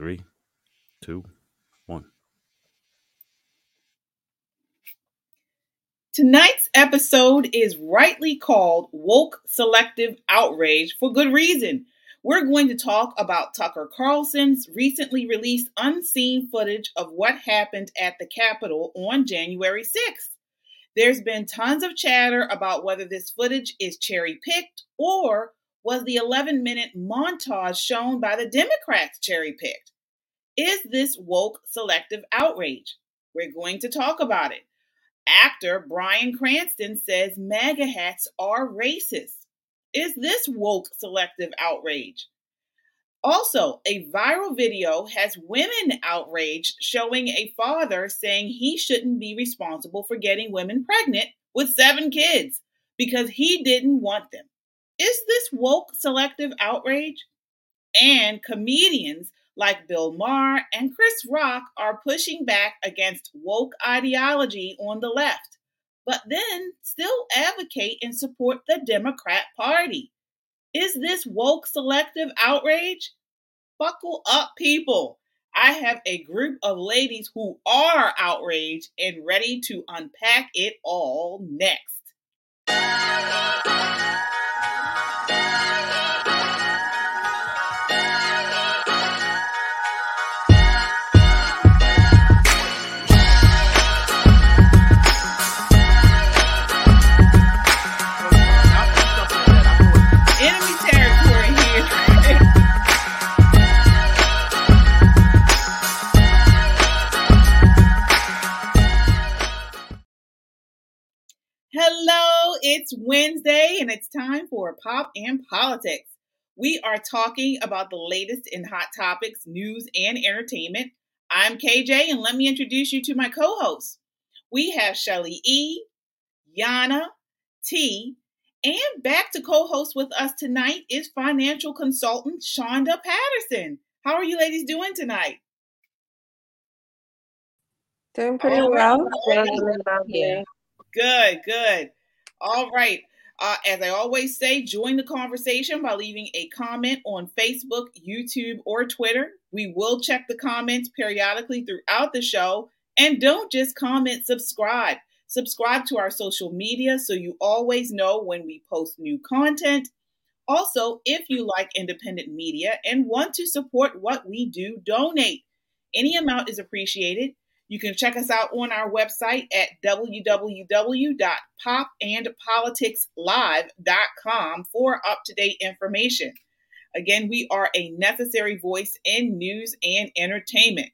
Three, two, one. Tonight's episode is rightly called Woke Selective Outrage for good reason. We're going to talk about Tucker Carlson's recently released unseen footage of what happened at the Capitol on January 6th. There's been tons of chatter about whether this footage is cherry picked or was the 11 minute montage shown by the Democrats cherry picked. Is this woke selective outrage? We're going to talk about it. Actor Bryan Cranston says MAGA hats are racist. Is this woke selective outrage? Also, a viral video has women outraged showing a father saying he shouldn't be responsible for getting women pregnant with seven kids because he didn't want them. Is this woke selective outrage? And comedians like Bill Maher and Chris Rock are pushing back against woke ideology on the left but then still advocate and support the Democrat Party. Is this woke selective outrage? Buckle up, people. I have a group of ladies who are outraged and ready to unpack it all next. It's Wednesday and it's time for Pop and Politics. We are talking about the latest in hot topics, news, and entertainment. I'm KJ, and let me introduce you to my co hosts. We have Shelly E, Yana, T, and back to co host with us tonight is financial consultant Shonda Patterson. How are you ladies doing tonight? Doing pretty All well. Good, good. All right. Uh, as I always say, join the conversation by leaving a comment on Facebook, YouTube, or Twitter. We will check the comments periodically throughout the show. And don't just comment, subscribe. Subscribe to our social media so you always know when we post new content. Also, if you like independent media and want to support what we do, donate. Any amount is appreciated. You can check us out on our website at www.popandpoliticslive.com for up to date information. Again, we are a necessary voice in news and entertainment.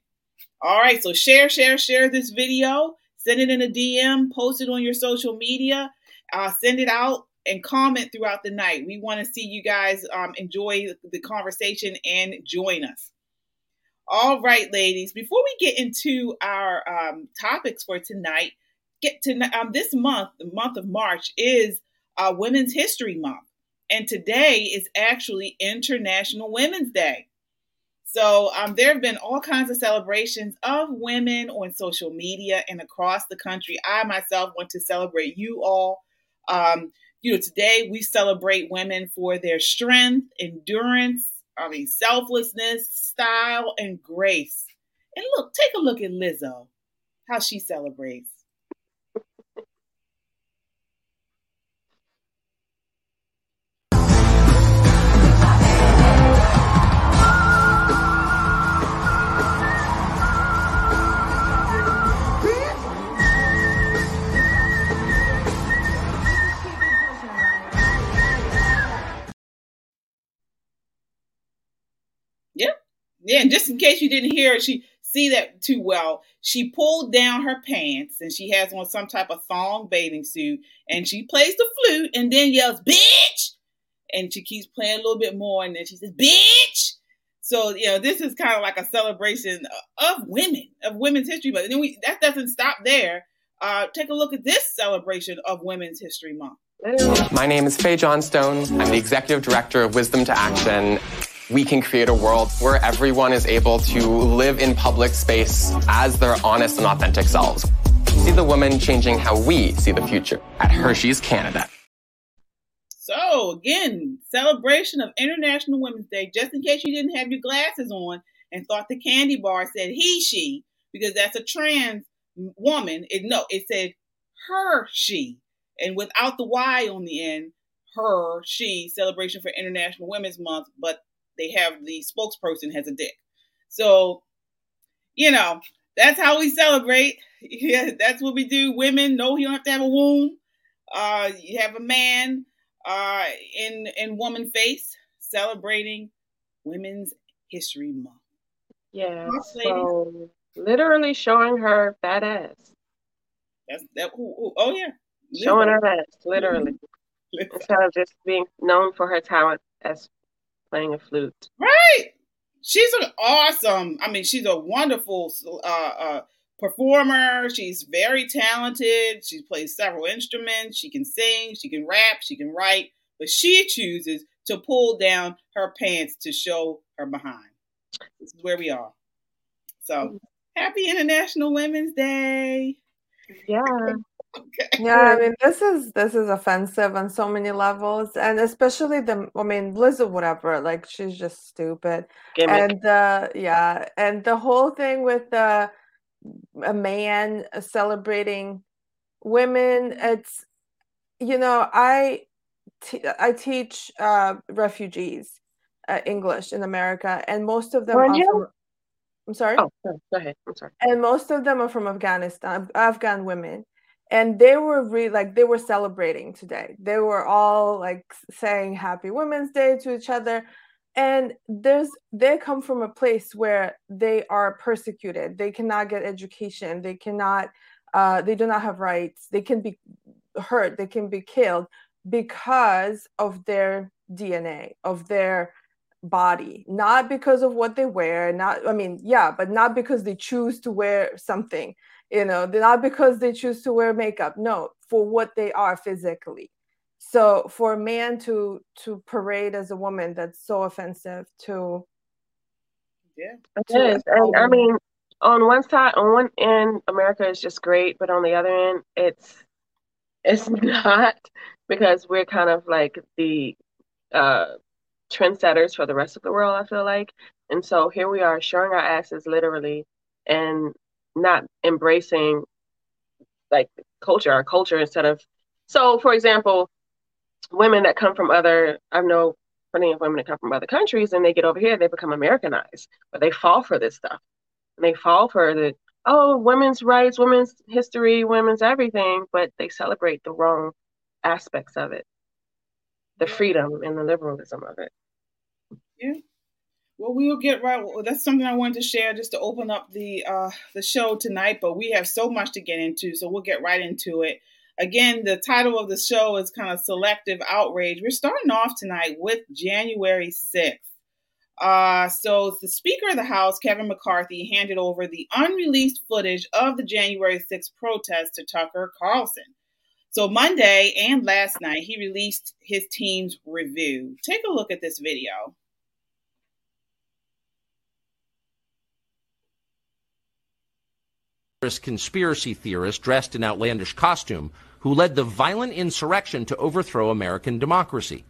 All right, so share, share, share this video, send it in a DM, post it on your social media, uh, send it out, and comment throughout the night. We want to see you guys um, enjoy the conversation and join us. All right, ladies. Before we get into our um, topics for tonight, get to um, this month. The month of March is uh, Women's History Month, and today is actually International Women's Day. So um, there have been all kinds of celebrations of women on social media and across the country. I myself want to celebrate you all. Um, you know, today we celebrate women for their strength, endurance, I mean, selflessness, style, and grace. And look, take a look at Lizzo, how she celebrates. Yeah, and just in case you didn't hear she see that too well. She pulled down her pants and she has on some type of thong bathing suit and she plays the flute and then yells, bitch! And she keeps playing a little bit more and then she says, bitch! So, you know, this is kind of like a celebration of women, of women's history. But then we that doesn't stop there. Uh, take a look at this celebration of Women's History Month. My name is Fae Johnstone. I'm the executive director of Wisdom to Action. We can create a world where everyone is able to live in public space as their honest and authentic selves. See the woman changing how we see the future at Hershey's Canada. So again, celebration of International Women's Day. Just in case you didn't have your glasses on, and thought the candy bar said he, she, because that's a trans woman. It no, it said her, she, and without the Y on the end, her, she, celebration for International Women's Month, but they have the spokesperson has a dick. So, you know, that's how we celebrate. Yeah, that's what we do. Women, no, you don't have to have a womb. Uh, you have a man uh, in in woman face celebrating Women's History Month. Yeah. So literally showing her fat ass. That's that. Ooh, ooh, oh yeah, Showing her ass, literally. Listen. Instead of just being known for her talent as playing a flute. Right. She's an awesome. I mean, she's a wonderful uh, uh, performer. She's very talented. She plays several instruments. She can sing. She can rap. She can write. But she chooses to pull down her pants to show her behind. This is where we are. So happy International Women's Day. Yeah. Okay. Yeah, I mean this is this is offensive on so many levels, and especially the I mean Liz or whatever, like she's just stupid. Gimmick. And uh yeah, and the whole thing with uh, a man celebrating women, it's you know I te- I teach uh refugees uh, English in America, and most of them from. I'm sorry. oh, sorry. go ahead. I'm sorry. and most of them are from Afghanistan, Afghan women, and they were really like they were celebrating today. They were all like saying Happy Women's Day to each other, and there's they come from a place where they are persecuted. They cannot get education. They cannot. Uh, they do not have rights. They can be hurt. They can be killed because of their DNA, of their body not because of what they wear not i mean yeah but not because they choose to wear something you know not because they choose to wear makeup no for what they are physically so for a man to to parade as a woman that's so offensive to Yeah. It to is. And I mean, on one side, on one end, America is just great, but on the other end, it's it's not because we're kind of like the uh trendsetters for the rest of the world, I feel like. And so here we are showing our asses literally and not embracing like culture, our culture instead of so for example, women that come from other I know plenty of women that come from other countries and they get over here, they become Americanized, but they fall for this stuff. And they fall for the oh, women's rights, women's history, women's everything, but they celebrate the wrong aspects of it. The freedom and the liberalism of it. Well, we'll get right. Well, that's something I wanted to share just to open up the uh, the show tonight. But we have so much to get into, so we'll get right into it. Again, the title of the show is kind of selective outrage. We're starting off tonight with January sixth. Uh, so the Speaker of the House, Kevin McCarthy, handed over the unreleased footage of the January 6th protest to Tucker Carlson. So Monday and last night, he released his team's review. Take a look at this video. Conspiracy theorist dressed in outlandish costume who led the violent insurrection to overthrow American democracy.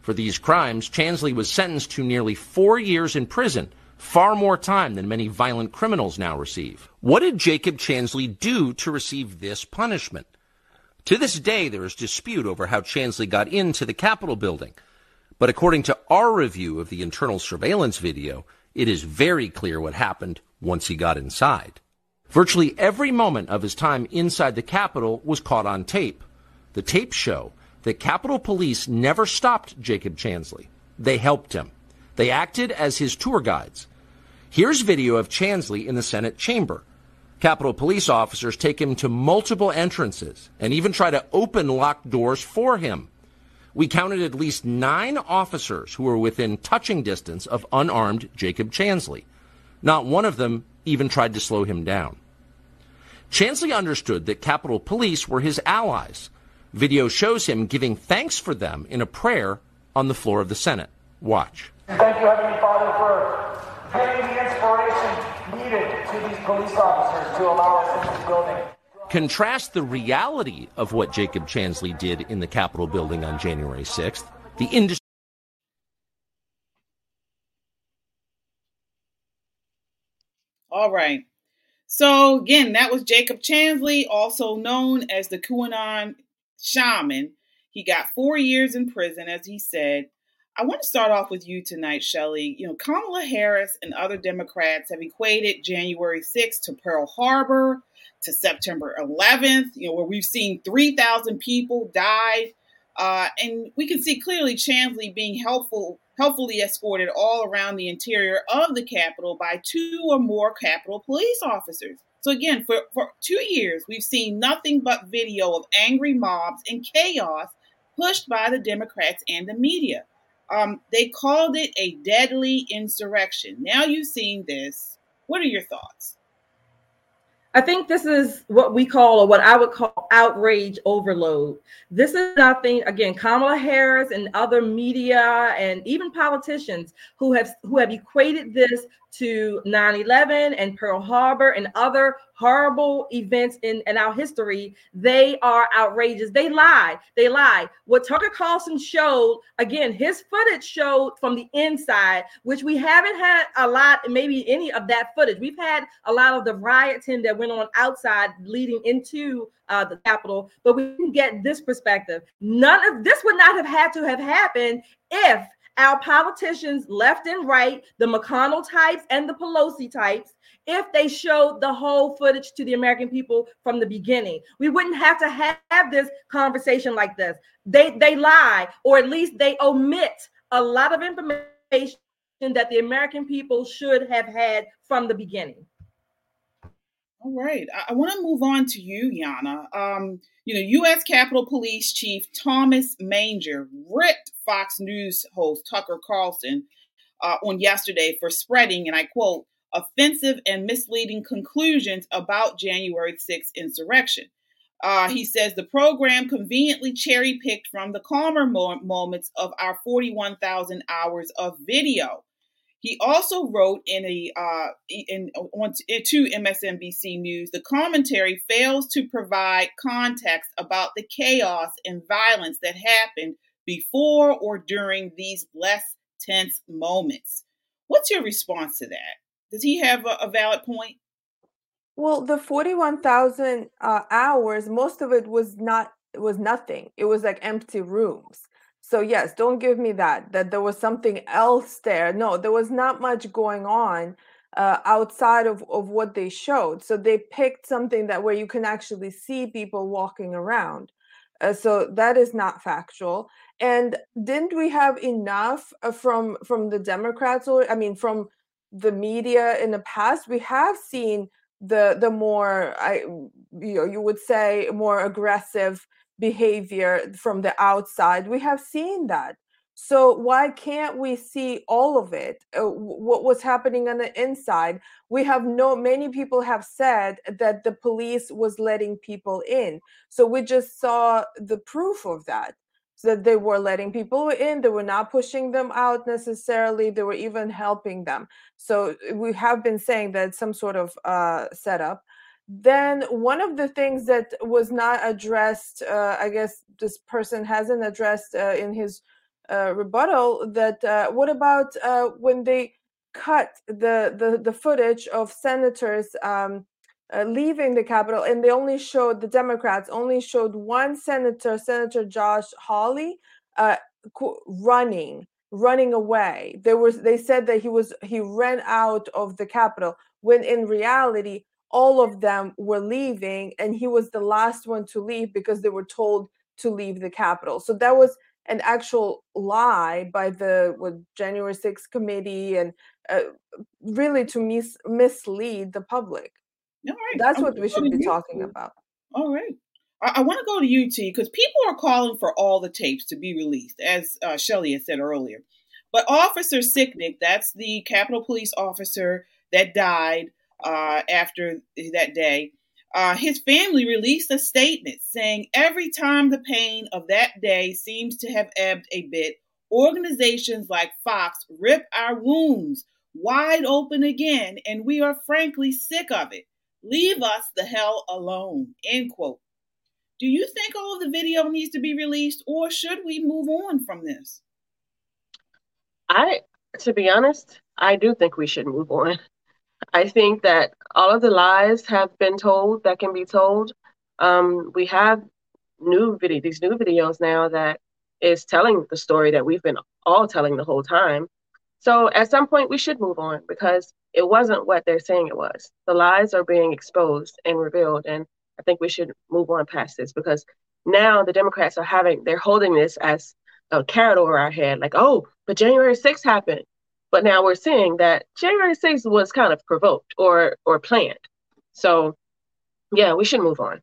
For these crimes, Chansley was sentenced to nearly four years in prison, far more time than many violent criminals now receive. What did Jacob Chansley do to receive this punishment? To this day, there is dispute over how Chansley got into the Capitol building. But according to our review of the internal surveillance video, it is very clear what happened once he got inside. Virtually every moment of his time inside the Capitol was caught on tape. The tapes show that Capitol Police never stopped Jacob Chansley. They helped him. They acted as his tour guides. Here's video of Chansley in the Senate chamber. Capitol Police officers take him to multiple entrances and even try to open locked doors for him. We counted at least nine officers who were within touching distance of unarmed Jacob Chansley. Not one of them even tried to slow him down. Chansley understood that Capitol Police were his allies. Video shows him giving thanks for them in a prayer on the floor of the Senate. Watch. Thank you, Heavenly Father, for giving the inspiration needed to these police officers to allow us in this building. Contrast the reality of what Jacob Chansley did in the Capitol building on January 6th, the industry. All right. So again, that was Jacob Chansley, also known as the QAnon shaman. He got four years in prison, as he said. I want to start off with you tonight, Shelley. You know, Kamala Harris and other Democrats have equated January 6th to Pearl Harbor, to September 11th, you know, where we've seen 3,000 people die. Uh, and we can see clearly Chansley being helpful, helpfully escorted all around the interior of the Capitol by two or more Capitol police officers. So again, for, for two years, we've seen nothing but video of angry mobs and chaos pushed by the Democrats and the media. Um, they called it a deadly insurrection. Now you've seen this. What are your thoughts? I think this is what we call, or what I would call outrage overload. This is nothing, again, Kamala Harris and other media and even politicians who have who have equated this to 9-11 and Pearl Harbor and other horrible events in, in our history, they are outrageous. They lie. They lie. What Tucker Carlson showed, again, his footage showed from the inside, which we haven't had a lot, maybe any of that footage. We've had a lot of the rioting that went on outside leading into uh, the Capitol, but we can get this perspective. None of this would not have had to have happened if our politicians, left and right, the McConnell types and the Pelosi types, if they showed the whole footage to the American people from the beginning. We wouldn't have to have this conversation like this. They they lie, or at least they omit a lot of information that the American people should have had from the beginning. All right. I, I want to move on to you, Yana. Um, you know, U.S. Capitol Police Chief Thomas Manger ripped Fox News host Tucker Carlson uh, on yesterday for spreading, and I quote, offensive and misleading conclusions about January 6th insurrection. Uh, he says the program conveniently cherry picked from the calmer mo- moments of our 41,000 hours of video. He also wrote in a uh, in on to MSNBC News, the commentary fails to provide context about the chaos and violence that happened before or during these less tense moments. What's your response to that? Does he have a, a valid point? Well, the 41,000 uh, hours, most of it was not was nothing. It was like empty rooms. So yes, don't give me that that there was something else there. No, there was not much going on uh, outside of, of what they showed. So they picked something that where you can actually see people walking around. Uh, so that is not factual. And didn't we have enough uh, from from the Democrats or I mean from the media in the past? We have seen the the more I you know you would say more aggressive behavior from the outside. We have seen that. So why can't we see all of it? Uh, what was happening on the inside? We have no many people have said that the police was letting people in. So we just saw the proof of that. So that they were letting people in, they were not pushing them out necessarily, they were even helping them. So we have been saying that some sort of uh, setup then one of the things that was not addressed uh, i guess this person hasn't addressed uh, in his uh, rebuttal that uh, what about uh, when they cut the, the the footage of senators um, uh, leaving the capitol and they only showed the democrats only showed one senator senator josh hawley running running away. There was they said that he was he ran out of the capitol when in reality all of them were leaving and he was the last one to leave because they were told to leave the capitol. So that was an actual lie by the what, january 6th committee and uh, really to mis- mislead the public. All right. that's I'm what we should be talking about. All right. I, I want to go to you, T, because people are calling for all the tapes to be released, as uh, Shelley had said earlier. But Officer Sicknick, that's the Capitol Police officer that died, uh, after that day, uh, his family released a statement saying every time the pain of that day seems to have ebbed a bit, organizations like Fox rip our wounds wide open again, and we are frankly sick of it. Leave us the hell alone. End quote. Do you think all of the video needs to be released, or should we move on from this? I, to be honest, I do think we should move on. I think that all of the lies have been told that can be told. Um, we have new video, these new videos now that is telling the story that we've been all telling the whole time. So at some point we should move on because it wasn't what they're saying it was. The lies are being exposed and revealed, and I think we should move on past this because now the Democrats are having they're holding this as a carrot over our head, like, oh, but January 6th happened. But now we're seeing that January 6th was kind of provoked or or planned. So yeah, we should move on.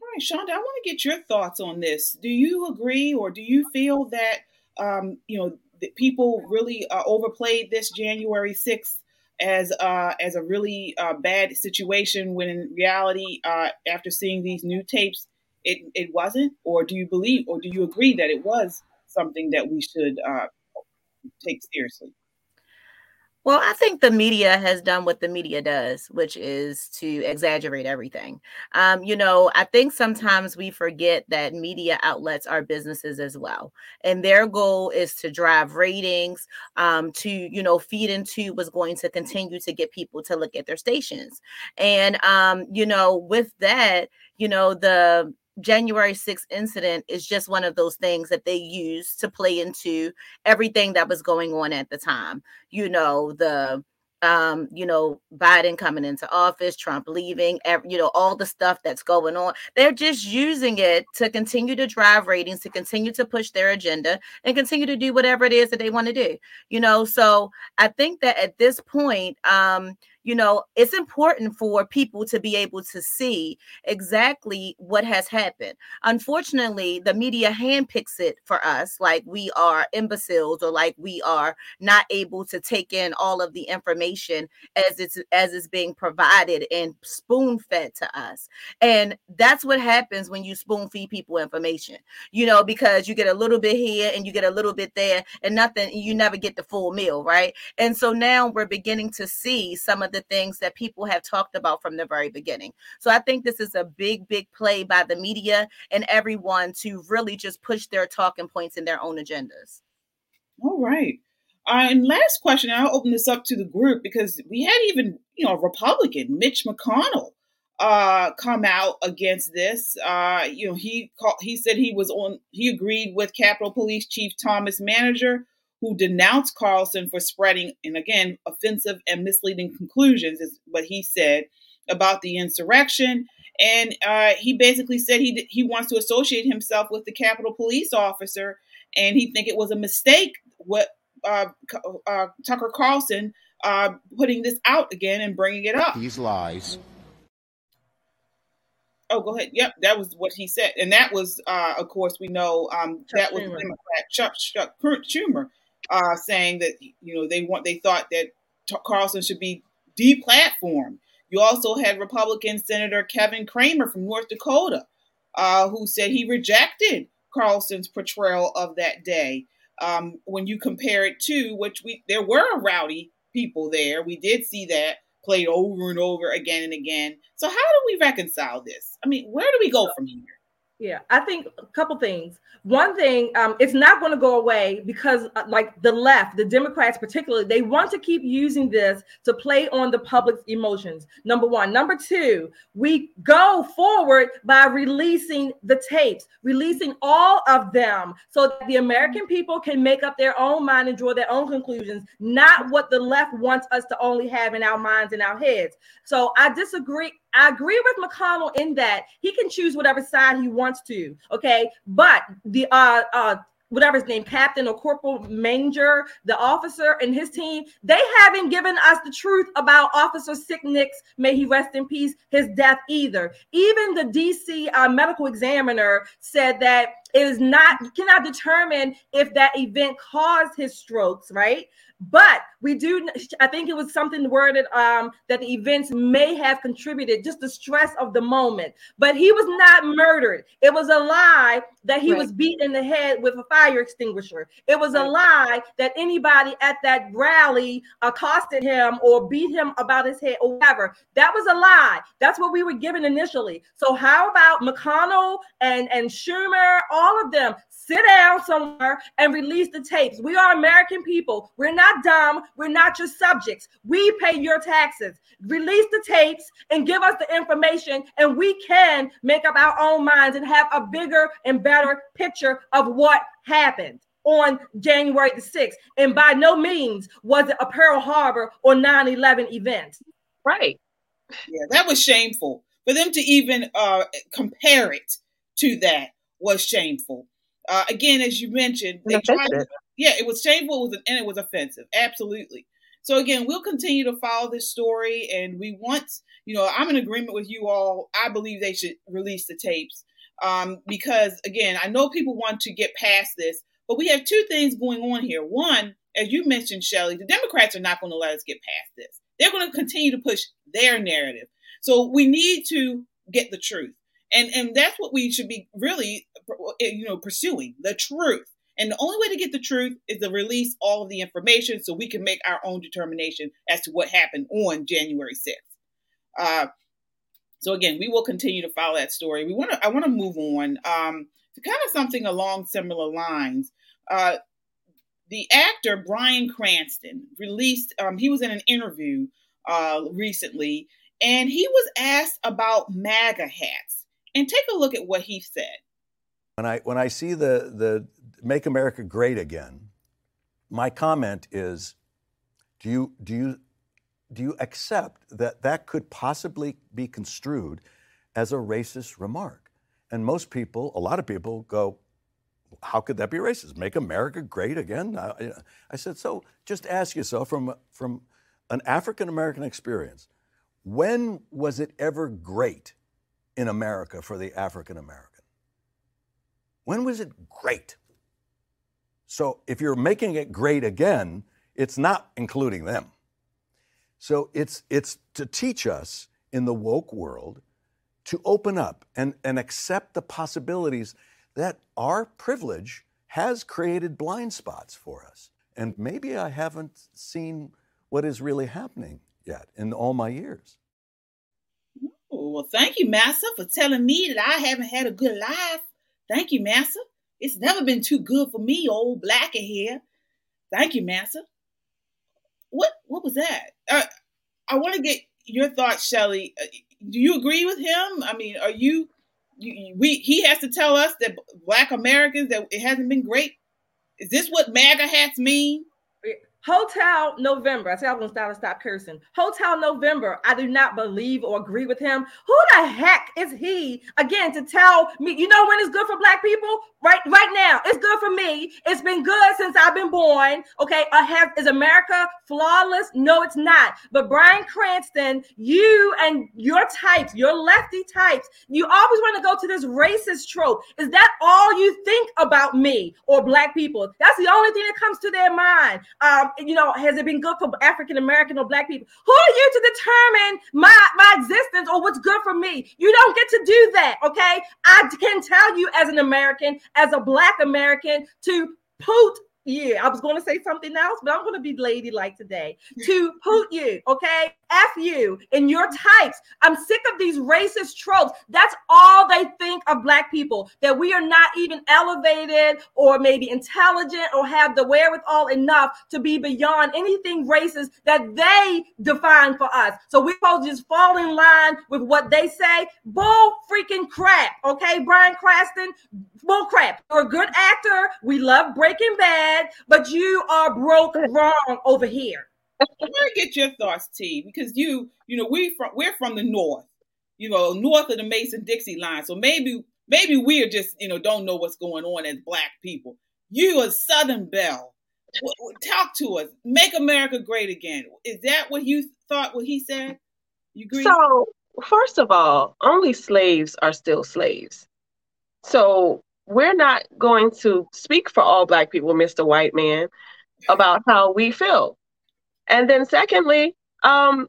All right, Shonda, I want to get your thoughts on this. Do you agree or do you feel that um, you know, that people really uh, overplayed this January 6th as uh, as a really uh, bad situation when in reality, uh, after seeing these new tapes, it, it wasn't? Or do you believe or do you agree that it was something that we should uh, take seriously? Well, I think the media has done what the media does, which is to exaggerate everything. Um, you know, I think sometimes we forget that media outlets are businesses as well. And their goal is to drive ratings, um, to, you know, feed into what's going to continue to get people to look at their stations. And, um, you know, with that, you know, the January 6th incident is just one of those things that they use to play into everything that was going on at the time. You know, the um, you know, Biden coming into office, Trump leaving, you know, all the stuff that's going on. They're just using it to continue to drive ratings, to continue to push their agenda, and continue to do whatever it is that they want to do. You know, so I think that at this point, um, you know, it's important for people to be able to see exactly what has happened. Unfortunately, the media handpicks it for us like we are imbeciles or like we are not able to take in all of the information as it's as it's being provided and spoon fed to us. And that's what happens when you spoon feed people information, you know, because you get a little bit here and you get a little bit there and nothing, you never get the full meal, right? And so now we're beginning to see some of the things that people have talked about from the very beginning. So I think this is a big, big play by the media and everyone to really just push their talking points in their own agendas. All right. Uh, and last question, I'll open this up to the group because we had even, you know, a Republican, Mitch McConnell, uh, come out against this. Uh, you know, he called, he said he was on, he agreed with Capitol Police Chief Thomas Manger who denounced Carlson for spreading, and again, offensive and misleading conclusions, is what he said about the insurrection. And uh, he basically said he he wants to associate himself with the Capitol Police officer, and he think it was a mistake what uh, uh, Tucker Carlson uh, putting this out again and bringing it up. These lies. Oh, go ahead. Yep, that was what he said, and that was, uh, of course, we know um, that was Democrat Chuck, Chuck Schumer uh, saying that you know they want they thought that Carlson should be deplatformed. You also had Republican Senator Kevin Cramer from North Dakota, uh, who said he rejected Carlson's portrayal of that day. Um, when you compare it to which we there were rowdy people there, we did see that played over and over again and again. So how do we reconcile this? I mean, where do we go from here? Yeah, I think a couple things. One thing, um, it's not going to go away because, uh, like the left, the Democrats particularly, they want to keep using this to play on the public's emotions. Number one. Number two, we go forward by releasing the tapes, releasing all of them so that the American people can make up their own mind and draw their own conclusions, not what the left wants us to only have in our minds and our heads. So I disagree. I agree with McConnell in that he can choose whatever side he wants to. Okay. But the uh uh whatever his name, Captain or Corporal Manger, the officer and his team, they haven't given us the truth about Officer Sicknick's, may he rest in peace, his death either. Even the DC uh, medical examiner said that it is not, you cannot determine if that event caused his strokes, right? But we do, I think it was something worded um, that the events may have contributed, just the stress of the moment. But he was not murdered. It was a lie that he right. was beaten in the head with a fire extinguisher. It was right. a lie that anybody at that rally accosted him or beat him about his head or whatever. That was a lie. That's what we were given initially. So how about McConnell and, and Schumer, all all of them sit down somewhere and release the tapes. We are American people. We're not dumb. We're not your subjects. We pay your taxes. Release the tapes and give us the information, and we can make up our own minds and have a bigger and better picture of what happened on January the 6th. And by no means was it a Pearl Harbor or 9 11 event. Right. Yeah, that was shameful. For them to even uh, compare it to that was shameful. Uh, again, as you mentioned, they tried to, yeah, it was shameful it was, and it was offensive. Absolutely. So again, we'll continue to follow this story, and we want, you know, I'm in agreement with you all. I believe they should release the tapes um, because, again, I know people want to get past this, but we have two things going on here. One, as you mentioned, Shelly, the Democrats are not going to let us get past this. They're going to continue to push their narrative. So we need to get the truth. And and that's what we should be really you know pursuing, the truth. And the only way to get the truth is to release all of the information so we can make our own determination as to what happened on January 6th. Uh, so again, we will continue to follow that story. We want to I want to move on um, to kind of something along similar lines. Uh, the actor Bryan Cranston released, um, he was in an interview uh, recently, and he was asked about MAGA hats. And take a look at what he said. When I when I see the the Make America Great Again, my comment is, do you do you do you accept that that could possibly be construed as a racist remark? And most people, a lot of people, go, how could that be racist? Make America great again? I, I said, so just ask yourself from, from an African American experience, when was it ever great in America for the African American? When was it great? So if you're making it great again, it's not including them. So it's, it's to teach us in the woke world to open up and, and accept the possibilities that our privilege has created blind spots for us. And maybe I haven't seen what is really happening yet in all my years. Well, thank you, Massa, for telling me that I haven't had a good life. Thank you, Massa. It's never been too good for me, old blacker here. Thank you, Massa. What what was that? Uh, I want to get your thoughts, Shelly. Uh, do you agree with him? I mean, are you you, we he has to tell us that black Americans that it hasn't been great. Is this what MAGA hats mean? Hotel November. I said I was gonna stop cursing. Hotel November. I do not believe or agree with him. Who the heck is he again to tell me? You know when it's good for black people? Right, right now, it's good for me. It's been good since I've been born. Okay, I have, is America flawless? No, it's not. But Bryan Cranston, you and your types, your lefty types, you always want to go to this racist trope. Is that all you think about me or black people? That's the only thing that comes to their mind. Um, you know, has it been good for African American or black people? Who are you to determine my my existence or what's good for me? You don't get to do that, okay? I can tell you as an American, as a black American, to put yeah, I was going to say something else, but I'm going to be ladylike today. to put you, okay? F you and your types. I'm sick of these racist tropes. That's all they think of black people, that we are not even elevated or maybe intelligent or have the wherewithal enough to be beyond anything racist that they define for us. So we're supposed to just fall in line with what they say. Bull freaking crap, okay, Bryan Cranston? Bull crap. You're a good actor. We love Breaking Bad, but you are broke wrong over here. Want to get your thoughts, T, because you, you know, we from we're from the north, you know, north of the Mason Dixie line. So maybe maybe we are just, you know, don't know what's going on as black people. You a Southern Belle. Talk to us. Make America great again. Is that what you thought? What he said? You agree? So first of all, only slaves are still slaves. So we're not going to speak for all black people, Mr. White Man, about how we feel. And then secondly, um,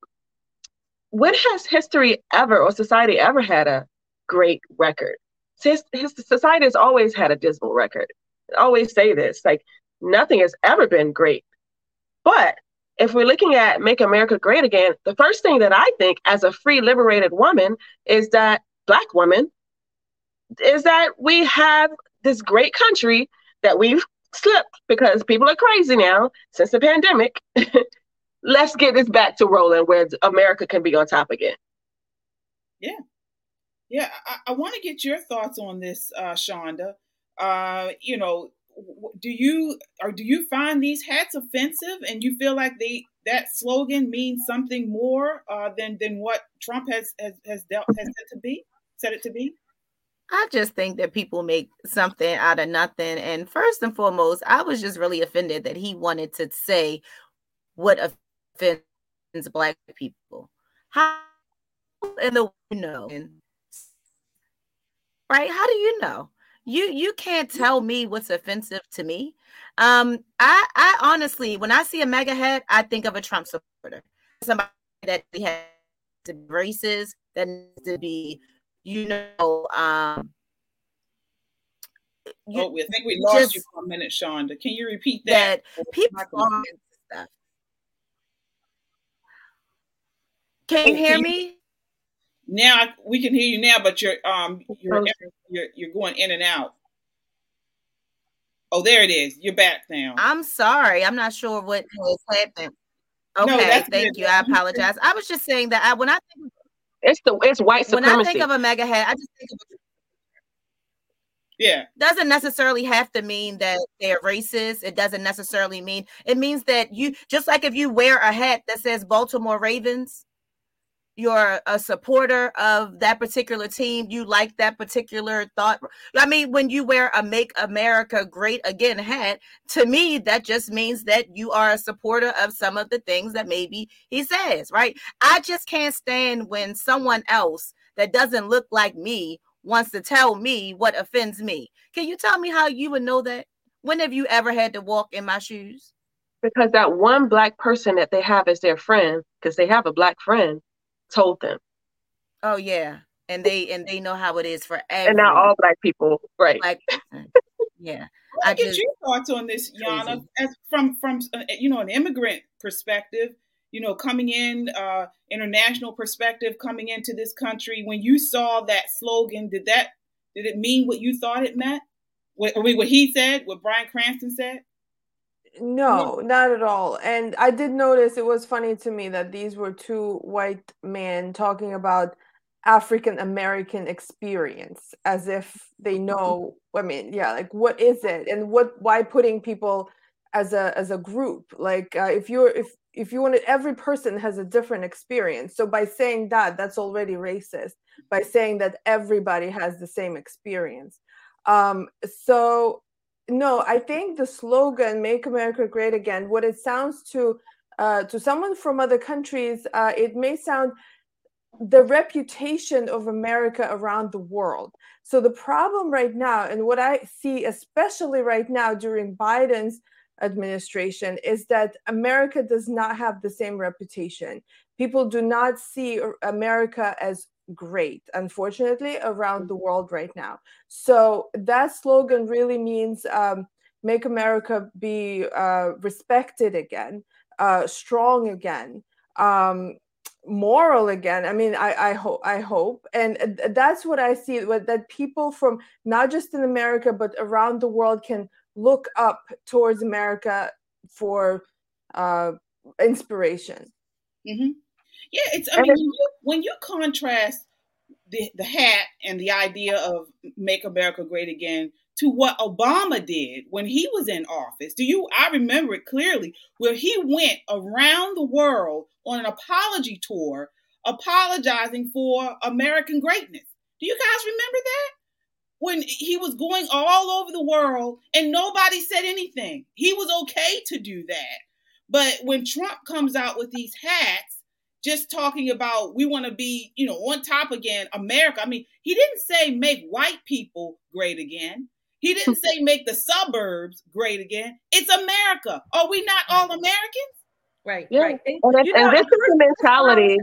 when has history ever or society ever had a great record? His, his society has always had a dismal record. I always say this, like nothing has ever been great. But if we're looking at make America great again, the first thing that I think as a free liberated woman is that black woman is that we have this great country that we've slipped because people are crazy now since the pandemic. Let's get this back to rolling where America can be on top again. Yeah. Yeah, I, I want to get your thoughts on this, uh, Shonda. Uh, you know, do you or do you find these hats offensive, and you feel like they that slogan means something more uh, than than what Trump has has has dealt has said to be said it to be? I just think that people make something out of nothing. And first and foremost, I was just really offended that he wanted to say what offends black people. How in the you know, right? How do you know? You you can't tell me what's offensive to me. Um, I I honestly, when I see a MAGA hat, I think of a Trump supporter, somebody that has to be racist, that needs to be, you know, um. You, oh, I think we lost just, you for a minute, Shonda. Can you repeat that? That people stuff. Can you hear me? Now we can hear you now, but you're um you're you're, you're going in and out. Oh, there it is. You're back now. I'm sorry. I'm not sure what was happening. Okay, no, thank good. you. I apologize. I was just saying that I, when I think it's the it's white supremacy. When I think of a MAGA hat, I just think of yeah. Doesn't necessarily have to mean that they're racist. It doesn't necessarily mean it means that you just like if you wear a hat that says Baltimore Ravens, you're a supporter of that particular team, you like that particular thought. I mean, when you wear a Make America Great Again hat, to me, that just means that you are a supporter of some of the things that maybe he says, right? I just can't stand when someone else that doesn't look like me wants to tell me what offends me. Can you tell me how you would know that? When have you ever had to walk in my shoes? Because that one black person that they have as their friend, because they have a black friend, told them. Oh yeah, and they and they know how it is for everyone. And not all black people, right? Black yeah. Well, I get just, your thoughts on this, Yana, as from from uh, you know an immigrant perspective. You know, coming in, uh, international perspective, coming into this country. When you saw that slogan, did that did it mean what you thought it meant? What, I mean, what he said, what Bryan Cranston said? No, not at all. And I did notice it was funny to me that these were two white men talking about African American experience as if they mm-hmm. know. I mean, yeah, like what is it, and what? Why putting people as a as a group? Like uh, if you're if if you wanted every person has a different experience. So by saying that, that's already racist. By saying that everybody has the same experience. Um, so no, I think the slogan "Make America Great Again," what it sounds to uh, to someone from other countries, uh, it may sound the reputation of America around the world. So the problem right now, and what I see, especially right now during Biden's administration, is that America does not have the same reputation. People do not see America as great, unfortunately, around the world right now. So that slogan really means um, make America be uh, respected again, uh, strong again. Um, moral again i mean i i hope i hope and that's what i see that people from not just in america but around the world can look up towards america for uh inspiration mm-hmm. Yeah, it's I mean when you, when you contrast the the hat and the idea of make America great again to what Obama did when he was in office. Do you I remember it clearly where he went around the world on an apology tour apologizing for American greatness. Do you guys remember that? When he was going all over the world and nobody said anything. He was okay to do that. But when Trump comes out with these hats just talking about we want to be, you know, on top again, America. I mean, he didn't say make white people great again. He didn't say make the suburbs great again. It's America. Are we not all Americans? Right. Yeah. Right. And, and, and know, this is the mentality.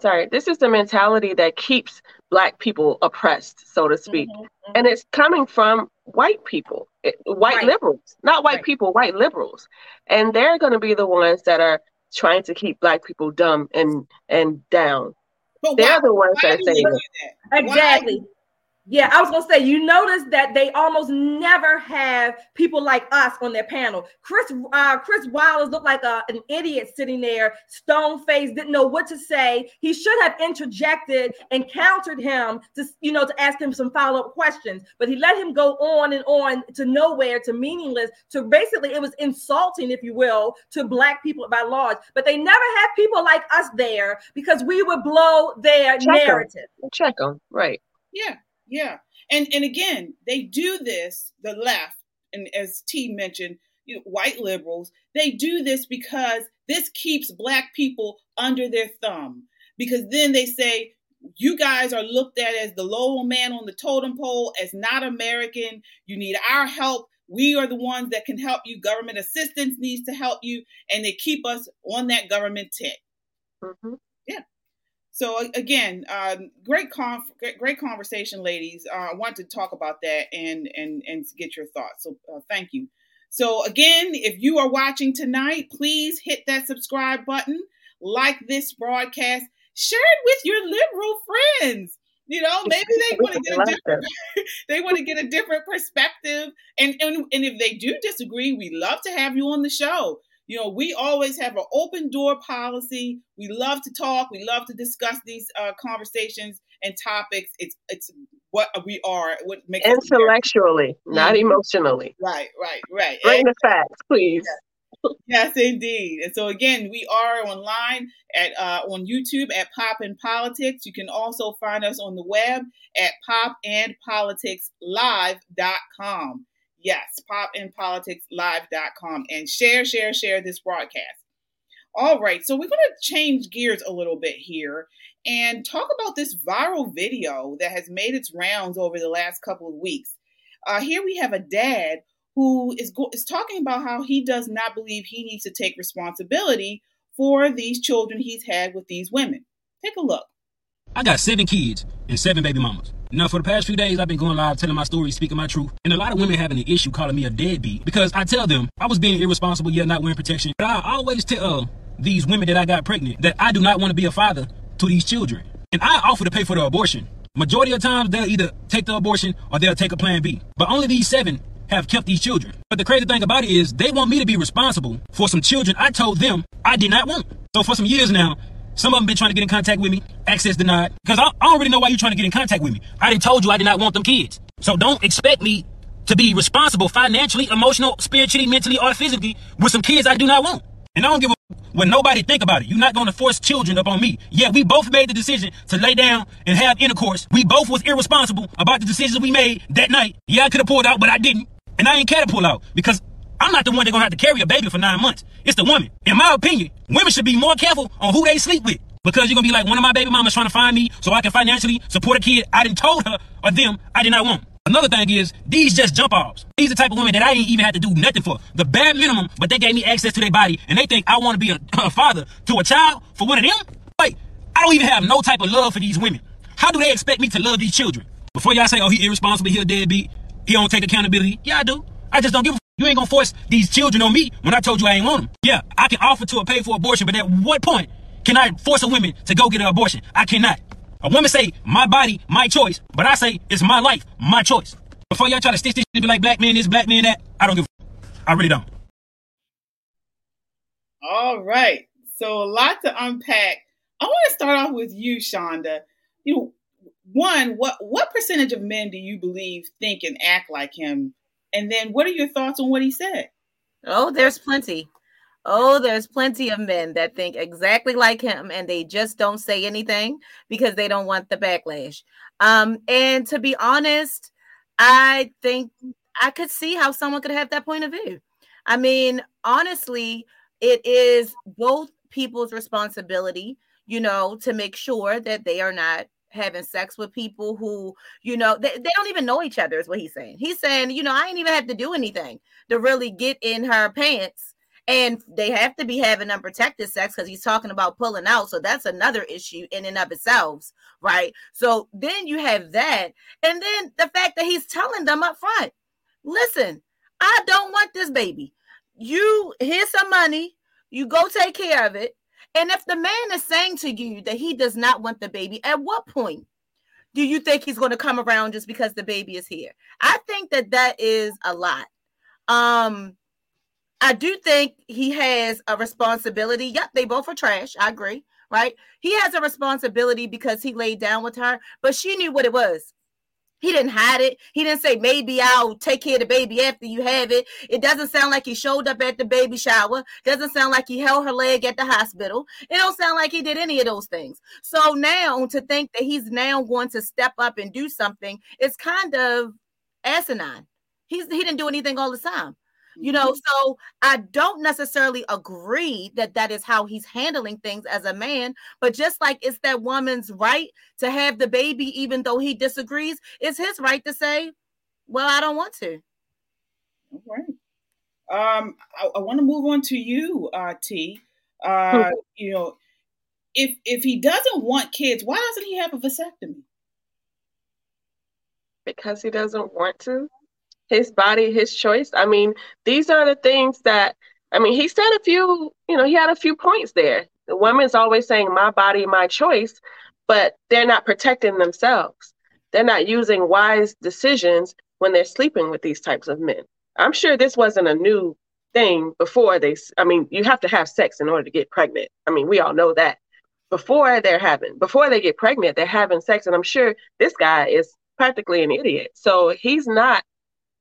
Sorry, this is the mentality that keeps black people oppressed, so to speak. Mm-hmm, mm-hmm. And it's coming from white people, white right. liberals, not white right. people, white liberals. And they're going to be the ones that are trying to keep black people dumb and and down. But They're why, the ones that say that. Exactly. Yeah, I was gonna say you notice that they almost never have people like us on their panel. Chris uh, Chris Wallace looked like a, an idiot sitting there, stone faced, didn't know what to say. He should have interjected and countered him to you know to ask him some follow up questions, but he let him go on and on to nowhere, to meaningless, to basically it was insulting, if you will, to black people by large. But they never have people like us there because we would blow their Check 'em. narrative. Check them, right? Yeah, yeah. And and again, they do this, the left, and as T mentioned, you know, white liberals, they do this because this keeps black people under their thumb. Because then they say, you guys are looked at as the lower man on the totem pole, as not American. You need our help. We are the ones that can help you. Government assistance needs to help you. And they keep us on that government tick. Mhm. So again, um, great con- great- conversation, ladies. Uh, I want to talk about that and and and get your thoughts. So uh, thank you. So again, if you are watching tonight, please hit that subscribe button, like this broadcast, share it with your liberal friends. You know, maybe they want to get a different, they want to get a different perspective. And, and and if they do disagree, we love to have you on the show. You know, we always have an open door policy. We love to talk. We love to discuss these uh, conversations and topics. It's it's what we are. What makes us Intellectually, not Mhm. emotionally. Right, right, right. Bring the facts, please. Yes, indeed. And so again, we are online at uh, on YouTube at Pop and Politics. You can also find us on the web at popandpoliticslive.com. Yes, popandpoliticslive.com. And share, share, share this broadcast. All right, so we're going to change gears a little bit here and talk about this viral video that has made its rounds over the last couple of weeks. Uh, here we have a dad who is go- is talking about how he does not believe he needs to take responsibility for these children he's had with these women. Take a look. I got seven kids and seven baby mamas. Now, for the past few days, I've been going live telling my story, speaking my truth. And a lot of women having an issue calling me a deadbeat because I tell them I was being irresponsible, yet not wearing protection. But I always tell uh, these women that I got pregnant that I do not want to be a father to these children. And I offer to pay for the abortion. Majority of times, they'll either take the abortion or they'll take a plan B. But only these seven have kept these children. But the crazy thing about it is they want me to be responsible for some children I told them I did not want. So for some years now, some of them been trying to get in contact with me, access denied, because I, I don't really know why you're trying to get in contact with me. I didn't told you I did not want them kids. So don't expect me to be responsible financially, emotional, spiritually, mentally, or physically with some kids I do not want. And I don't give a when nobody think about it. You're not going to force children up on me. Yeah, we both made the decision to lay down and have intercourse. We both was irresponsible about the decisions we made that night. Yeah, I could have pulled out, but I didn't. And I ain't care to pull out because I'm not the one that's gonna have to carry a baby for nine months. It's the woman. In my opinion, women should be more careful on who they sleep with. Because you're gonna be like one of my baby mamas trying to find me so I can financially support a kid I didn't told her or them I did not want. Another thing is, these just jump offs. These the type of women that I ain't even had to do nothing for. The bad minimum, but they gave me access to their body and they think I wanna be a, a father to a child for one of them? Wait, I don't even have no type of love for these women. How do they expect me to love these children? Before y'all say, oh, he irresponsible, he a deadbeat, he don't take accountability. Yeah, I do. I just don't give a You ain't gonna force these children on me when I told you I ain't want them. Yeah, I can offer to pay for abortion, but at what point can I force a woman to go get an abortion? I cannot. A woman say, my body, my choice, but I say, it's my life, my choice. Before y'all try to stitch this shit be like, black men this, black men that, I don't give I really don't. All right. So a lot to unpack. I want to start off with you, Shonda. You know, one, what what percentage of men do you believe think and act like him? And then what are your thoughts on what he said? Oh, there's plenty. Oh, there's plenty of men that think exactly like him and they just don't say anything because they don't want the backlash. Um, and to be honest, I think I could see how someone could have that point of view. I mean, honestly, it is both people's responsibility, you know, to make sure that they are not having sex with people who, you know, they, they don't even know each other, is what he's saying. He's saying, you know, I ain't even have to do anything to really get in her pants. And they have to be having unprotected sex because he's talking about pulling out. So that's another issue in and of itself, right? So then you have that. And then the fact that he's telling them up front, listen, I don't want this baby. You here's some money, you go take care of it. And if the man is saying to you that he does not want the baby, at what point do you think he's going to come around just because the baby is here? I think that that is a lot. Um, I do think he has a responsibility. Yep, they both are trash. I agree, right? He has a responsibility because he laid down with her, but she knew what it was. He didn't hide it. He didn't say, maybe I'll take care of the baby after you have it. It doesn't sound like he showed up at the baby shower. Doesn't sound like he held her leg at the hospital. It don't sound like he did any of those things. So now to think that he's now going to step up and do something is kind of asinine. He's he didn't do anything all the time you know mm-hmm. so i don't necessarily agree that that is how he's handling things as a man but just like it's that woman's right to have the baby even though he disagrees it's his right to say well i don't want to. All right um i, I want to move on to you uh t. Uh you know if if he doesn't want kids why doesn't he have a vasectomy? Because he doesn't want to his body, his choice. I mean, these are the things that I mean, he said a few, you know, he had a few points there. The woman's always saying my body, my choice, but they're not protecting themselves. They're not using wise decisions when they're sleeping with these types of men. I'm sure this wasn't a new thing before they I mean, you have to have sex in order to get pregnant. I mean, we all know that. Before they're having before they get pregnant, they're having sex and I'm sure this guy is practically an idiot. So he's not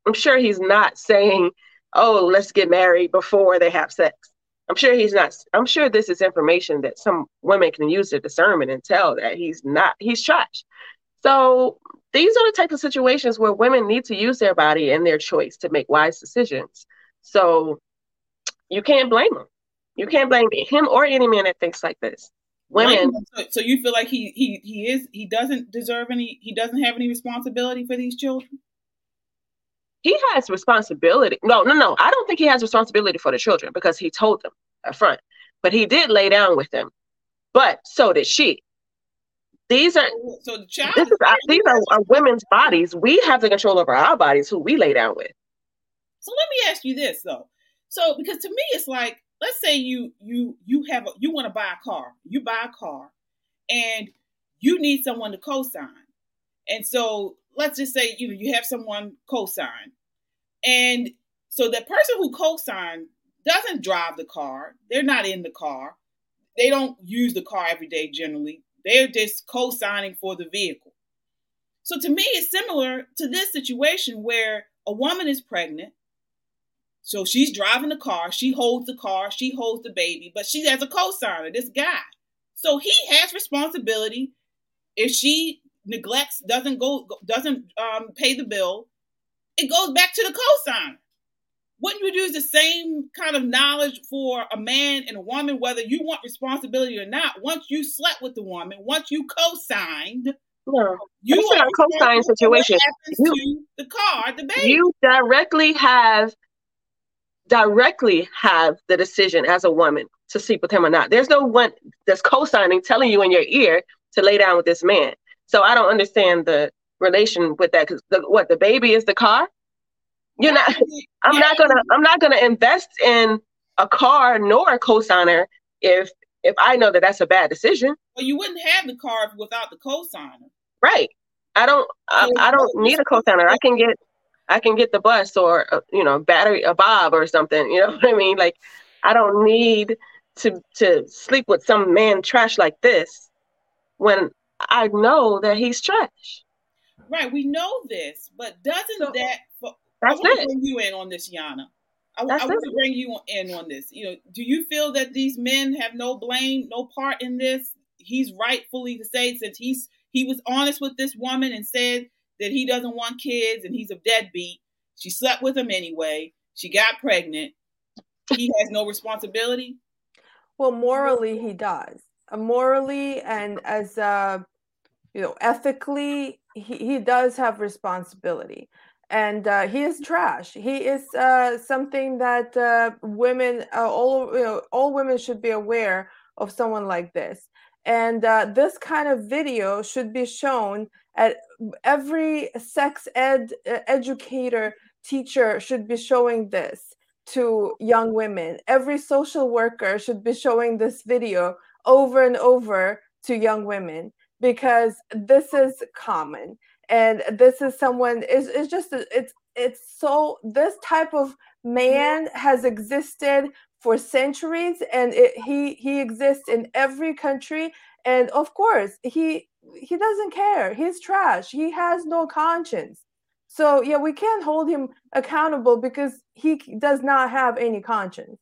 I'm sure he's not saying, "Oh, let's get married before they have sex." I'm sure he's not. I'm sure this is information that some women can use to discern and tell that he's not. He's trash. So these are the type of situations where women need to use their body and their choice to make wise decisions. So you can't blame him. You can't blame him or any man that thinks like this. Women. So, so you feel like he he he is he doesn't deserve any he doesn't have any responsibility for these children he has responsibility. No, no, no. I don't think he has responsibility for the children because he told them up front. But he did lay down with them. But so did she. These are so the child this is, these are, are women's bodies. We have the control over our bodies who we lay down with. So let me ask you this though. So because to me it's like let's say you you you have a, you want to buy a car. You buy a car and you need someone to co-sign. And so let's just say you know you have someone co-sign, and so the person who co-signed doesn't drive the car. They're not in the car. They don't use the car every day generally. They're just co-signing for the vehicle. So to me, it's similar to this situation where a woman is pregnant. So she's driving the car. She holds the car. She holds the baby, but she has a co-signer, this guy. So he has responsibility. If she neglects, doesn't go, doesn't um, pay the bill, it goes back to the cosigner. Wouldn't you use the same kind of knowledge for a man and a woman, whether you want responsibility or not? Once you slept with the woman, once you co-signed, no, you are a co-sign situation. You, the car, the baby. You directly have directly have the decision as a woman to sleep with him or not. There's no one that's co-signing telling you in your ear to lay down with this man. So I don't understand the relation with that because what the baby is the car. You're not. I'm not gonna. I'm not gonna invest in a car nor a cosigner if if I know that that's a bad decision. Well, you wouldn't have the car without the cosigner. Right. I don't. I, I don't need a cosigner. I can get. I can get the bus or uh, you know battery a bob or something. You know what I mean? Like I don't need to to sleep with some man trash like this when I know that he's trash. Right, we know this, but doesn't so, that? That's I want it. to bring you in on this, Yana. I, I want to bring you in on this. You know, do you feel that these men have no blame, no part in this? He's rightfully to say since he's he was honest with this woman and said that he doesn't want kids and he's a deadbeat. She slept with him anyway. She got pregnant. He has no responsibility. Well, morally, he does. Morally, and as uh, you know, ethically, he, he does have responsibility. And uh, he is trash. He is uh, something that uh, women, uh, all you know, all women should be aware of someone like this. And uh, this kind of video should be shown at every sex ed uh, educator, teacher should be showing this to young women. Every social worker should be showing this video over and over to young women because this is common. And this is someone is it's just it's it's so this type of man has existed for centuries and it, he he exists in every country. And of course he he doesn't care. He's trash. He has no conscience. So yeah we can't hold him accountable because he does not have any conscience.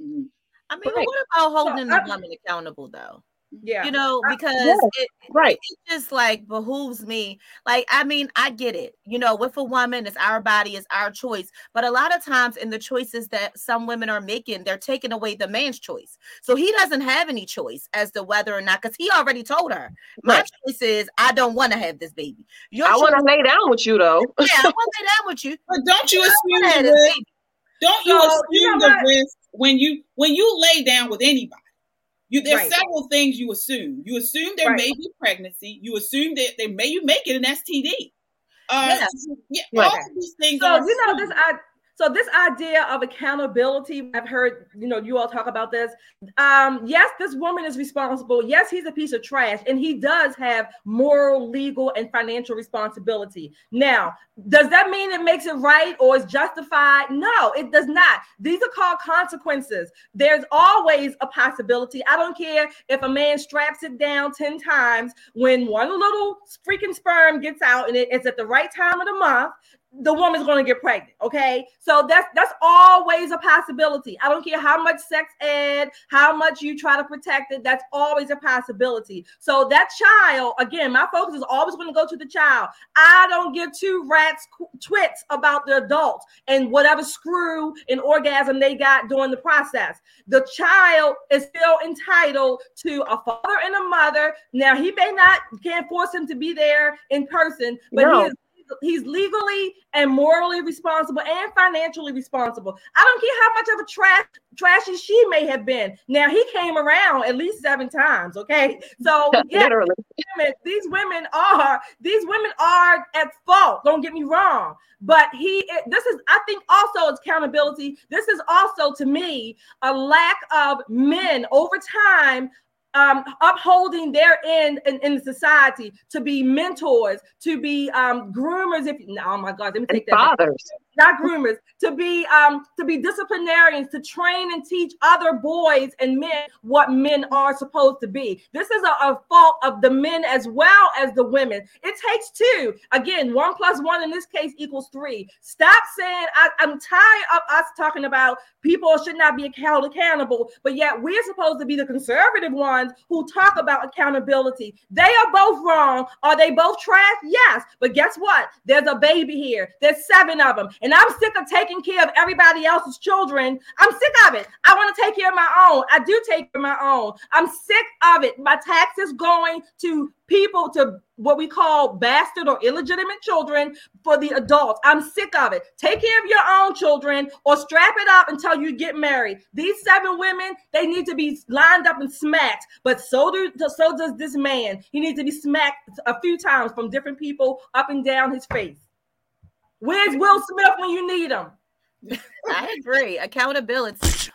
Mm-hmm. i mean right. what about holding so, the woman accountable though yeah. you know uh, because yeah, it, right. it just like behooves me. Like i mean i get it you know with a woman it's our body it's our choice but a lot of times in the choices that some women are making they're taking away the man's choice. So he doesn't have any choice as to whether or not because he already told her my right. choice is i don't want to have this baby. Your i want to lay down with you though. Yeah i want to lay down with you. But don't you assume the risk don't you so, assume you know the risk when you when you lay down with anybody you there's right. several things you assume. You assume there right. may be pregnancy. You assume that they may you make it an STD. Uh, yeah, yeah all these things. So you know this. I so this idea of accountability, I've heard, you know, you all talk about this. Um, yes, this woman is responsible. Yes, he's a piece of trash, and he does have moral, legal, and financial responsibility. Now, does that mean it makes it right or is justified? No, it does not. These are called consequences. There's always a possibility. I don't care if a man straps it down 10 times when one little freaking sperm gets out and it's at the right time of the month the woman's going to get pregnant okay? So that's that's always a possibility. I don't care how much sex ed how much you try to protect it that's always a possibility. So that child again my focus is always going to go to the child. I don't give two rats twits about the adult and whatever screw and orgasm they got during the process. The child is still entitled to a father and a mother. Now he may not can't force him to be there in person but no. he is he's legally and morally responsible and financially responsible. I don't care how much of a trash trashy she may have been. Now he came around at least seven times. Okay, so yeah, literally, women, these women are these women are at fault. Don't get me wrong, but he eh, this is I think also accountability. This is also to me a lack of men over time um, upholding their end in, in society to be mentors, to be um, groomers. If oh my God, let me take and that. Fathers. Back not groomers, to be um to be disciplinarians, to train and teach other boys and men what men are supposed to be. This is a, a fault of the men as well as the women. It takes two. Again, one plus one in this case equals three. Stop saying I, I'm tired of us talking about people should not be held accountable, but yet we're supposed to be the conservative ones who talk about accountability. They are both wrong. Are they both trash? Yes. But guess what? There's a baby here. There's seven of them and I'm sick of taking care of everybody else's children. I'm sick of it. I want to take care of my own. I do take care of my own. I'm sick of it. My taxes going to people to what we call bastard or illegitimate children for the adults. I'm sick of it. Take care of your own children or strap it up until you get married. These seven women, they need to be lined up and smacked. But so do so does this man. He needs to be smacked a few times from different people up and down his face. Where's Will Smith when you need him? I agree. Accountability.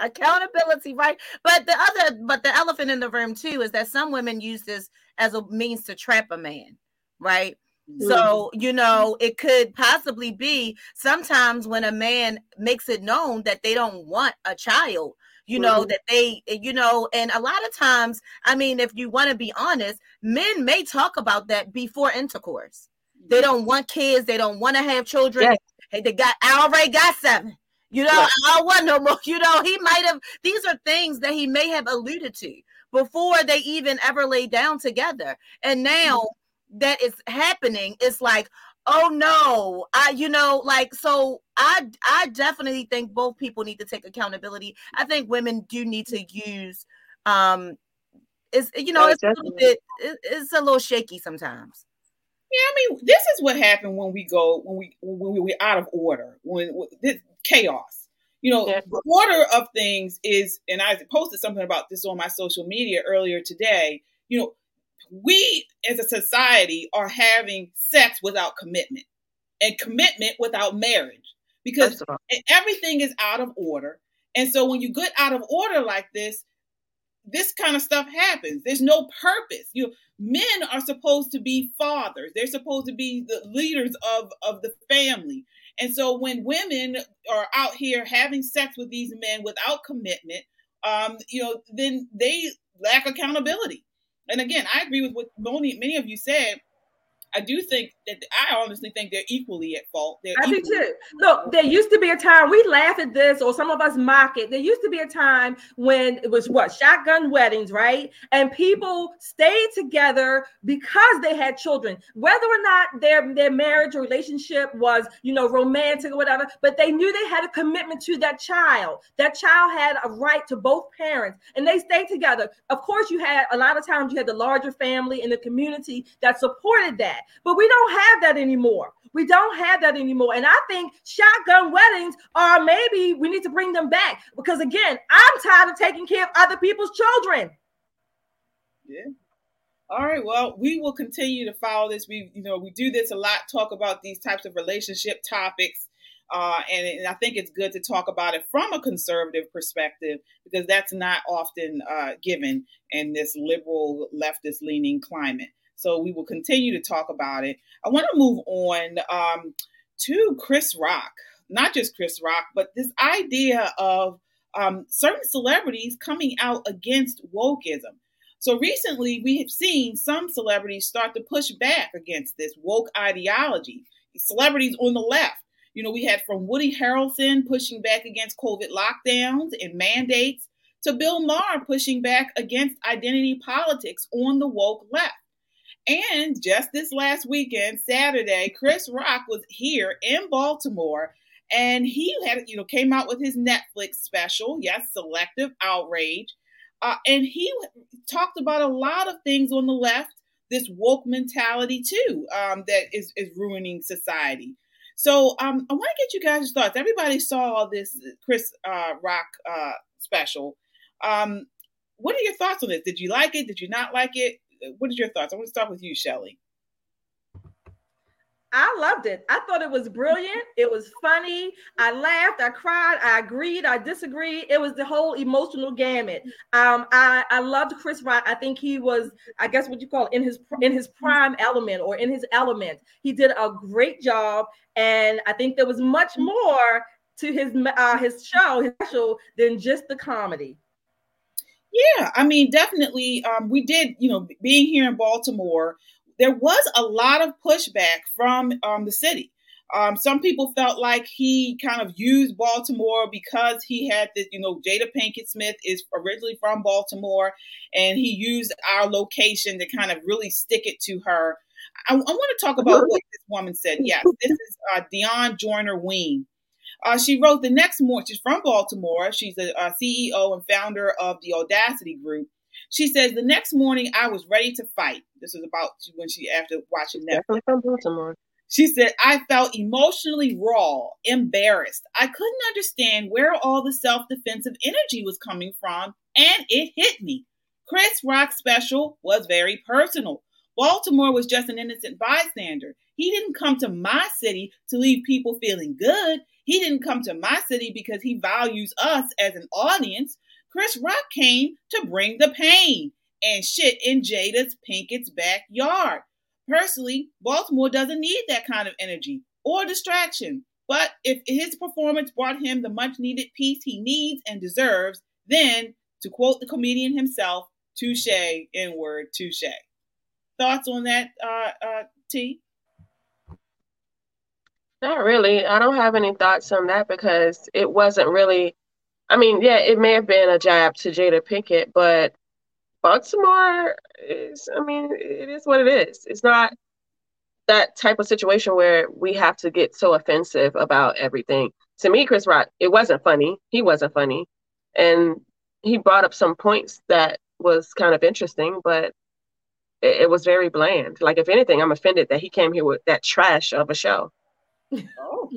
Accountability, right? But the other, but the elephant in the room too is that some women use this as a means to trap a man, right? Mm-hmm. So, you know, it could possibly be sometimes when a man makes it known that they don't want a child, you know, mm-hmm. that they, you know, and a lot of times, I mean, if you want to be honest, men may talk about that before intercourse. They don't want kids. They don't want to have children. Yes. Hey, they got. I already got seven. You know, I don't want no more. You know, he might have. These are things that he may have alluded to before they even ever laid down together. And now mm-hmm. that is happening, it's like, oh no, I, you know, like so. I, I definitely think both people need to take accountability. I think women do need to use, um, it's you know, it's a little bit, it's a little shaky sometimes. Yeah, I mean, this is what happened when we go when we when we, we're out of order when, when this chaos. You know, the order of things is, and I posted something about this on my social media earlier today. You know, we as a society are having sex without commitment and commitment without marriage because everything is out of order. And so when you get out of order like this, this kind of stuff happens. There's no purpose. You men are supposed to be fathers. They're supposed to be the leaders of of the family. And so when women are out here having sex with these men without commitment, um, you know, then they lack accountability. And again, I agree with what many, many of you said. I do think that I honestly think they're equally at fault. They're I do too. Look, there used to be a time we laugh at this, or some of us mock it. There used to be a time when it was what shotgun weddings, right? And people stayed together because they had children, whether or not their their marriage or relationship was, you know, romantic or whatever. But they knew they had a commitment to that child. That child had a right to both parents, and they stayed together. Of course, you had a lot of times you had the larger family in the community that supported that. But we don't have that anymore. We don't have that anymore. And I think shotgun weddings are maybe we need to bring them back because, again, I'm tired of taking care of other people's children. Yeah. All right. Well, we will continue to follow this. We, you know, we do this a lot. Talk about these types of relationship topics, uh, and, and I think it's good to talk about it from a conservative perspective because that's not often uh, given in this liberal, leftist leaning climate. So we will continue to talk about it. I want to move on um, to Chris Rock, not just Chris Rock, but this idea of um, certain celebrities coming out against wokeism. So recently, we have seen some celebrities start to push back against this woke ideology. Celebrities on the left. You know, we had from Woody Harrelson pushing back against COVID lockdowns and mandates to Bill Maher pushing back against identity politics on the woke left. And just this last weekend, Saturday, Chris Rock was here in Baltimore and he had, you know, came out with his Netflix special, yes, Selective Outrage. Uh, and he talked about a lot of things on the left, this woke mentality too, um, that is, is ruining society. So um, I want to get you guys' thoughts. Everybody saw this Chris uh, Rock uh, special. Um, what are your thoughts on this? Did you like it? Did you not like it? What are your thoughts? I want to start with you, Shelly. I loved it. I thought it was brilliant. It was funny. I laughed. I cried. I agreed. I disagreed. It was the whole emotional gamut. Um, I I loved Chris Rock. I think he was, I guess, what you call it, in his in his prime element or in his element. He did a great job, and I think there was much more to his uh, his show, his show, than just the comedy. Yeah, I mean, definitely. Um, we did, you know, being here in Baltimore, there was a lot of pushback from um, the city. Um, some people felt like he kind of used Baltimore because he had this, you know, Jada Pinkett Smith is originally from Baltimore, and he used our location to kind of really stick it to her. I, I want to talk about what this woman said. Yes, this is uh, Dionne Joyner Weems. Uh, she wrote the next morning, she's from Baltimore. She's a, a, CEO and founder of the Audacity Group. She says, The next morning I was ready to fight. This was about when she, after watching Netflix. Definitely from Baltimore. She said, I felt emotionally raw, embarrassed. I couldn't understand where all the self defensive energy was coming from, and it hit me. Chris Rock's special was very personal. Baltimore was just an innocent bystander. He didn't come to my city to leave people feeling good. He didn't come to my city because he values us as an audience. Chris Rock came to bring the pain and shit in Jada's Pinkett's backyard. Personally, Baltimore doesn't need that kind of energy or distraction. But if his performance brought him the much needed peace he needs and deserves, then, to quote the comedian himself, touche, N word, touche. Thoughts on that, uh, uh, T? Not really. I don't have any thoughts on that because it wasn't really. I mean, yeah, it may have been a jab to Jada Pinkett, but Baltimore is, I mean, it is what it is. It's not that type of situation where we have to get so offensive about everything. To me, Chris Rock, it wasn't funny. He wasn't funny. And he brought up some points that was kind of interesting, but it, it was very bland. Like, if anything, I'm offended that he came here with that trash of a show. Oh,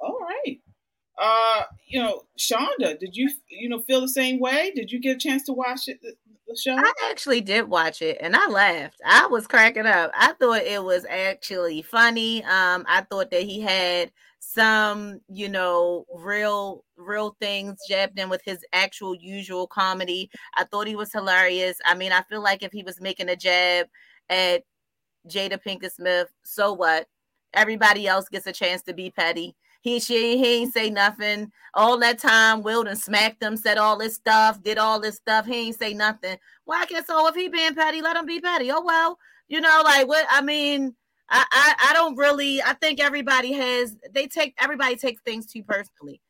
all right. Uh, you know, Shonda, did you you know feel the same way? Did you get a chance to watch it, the, the show? I actually did watch it and I laughed. I was cracking up. I thought it was actually funny. Um, I thought that he had some, you know, real real things jabbed in with his actual usual comedy. I thought he was hilarious. I mean, I feel like if he was making a jab at Jada Pinkett Smith, so what? Everybody else gets a chance to be petty. He she he ain't say nothing all that time. Wilden smacked him, said all this stuff, did all this stuff. He ain't say nothing. Well, I guess so. If he being petty, let him be petty. Oh well, you know, like what I mean. I, I, I don't really. I think everybody has. They take everybody takes things too personally.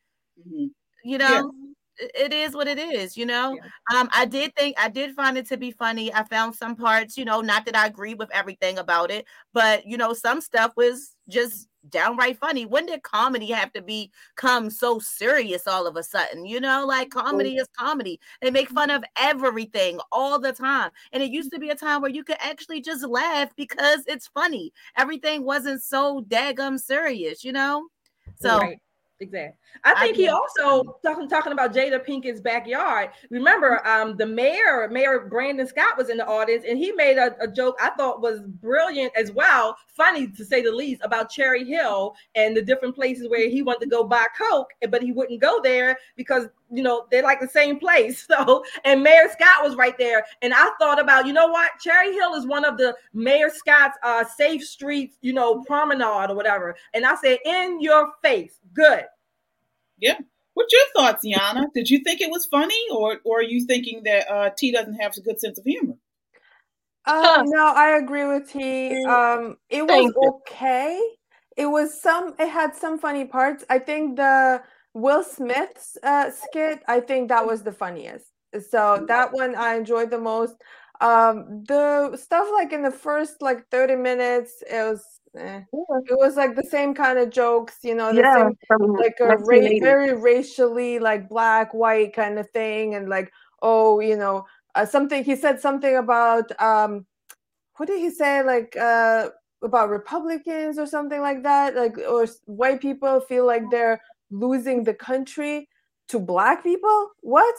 Mm-hmm. You know, yeah. It is what it is. You know, yeah. um, I did think I did find it to be funny. I found some parts. You know, not that I agree with everything about it, but you know, some stuff was just downright funny. When did comedy have to become so serious all of a sudden? You know, like comedy is comedy. They make fun of everything all the time. And it used to be a time where you could actually just laugh because it's funny. Everything wasn't so daggum serious, you know? So right. Exactly. I think I he also talking talking about Jada Pinkett's backyard. Remember, um, the mayor, Mayor Brandon Scott, was in the audience, and he made a, a, joke I thought was brilliant as well, funny to say the least, about Cherry Hill and the different places where he wanted to go buy coke, but he wouldn't go there because you know they're like the same place. So, and Mayor Scott was right there, and I thought about, you know what, Cherry Hill is one of the Mayor Scott's uh, safe streets, you know, promenade or whatever, and I said, in your face, good yeah. What's your thoughts, Yana? Did you think it was funny, or or are you thinking that uh, T doesn't have a good sense of humor? Um, no, I agree with T. Um, it was okay. It was some. It had some funny parts. I think the Will Smith's uh, skit. I think that was the funniest. So that one I enjoyed the most. Um, the stuff like in the first like thirty minutes, it was Eh. It was like the same kind of jokes, you know, the yeah, same, like a ra- very racially like black, white kind of thing, and like oh, you know, uh, something. He said something about um, what did he say? Like uh, about Republicans or something like that. Like or white people feel like they're losing the country to black people. What?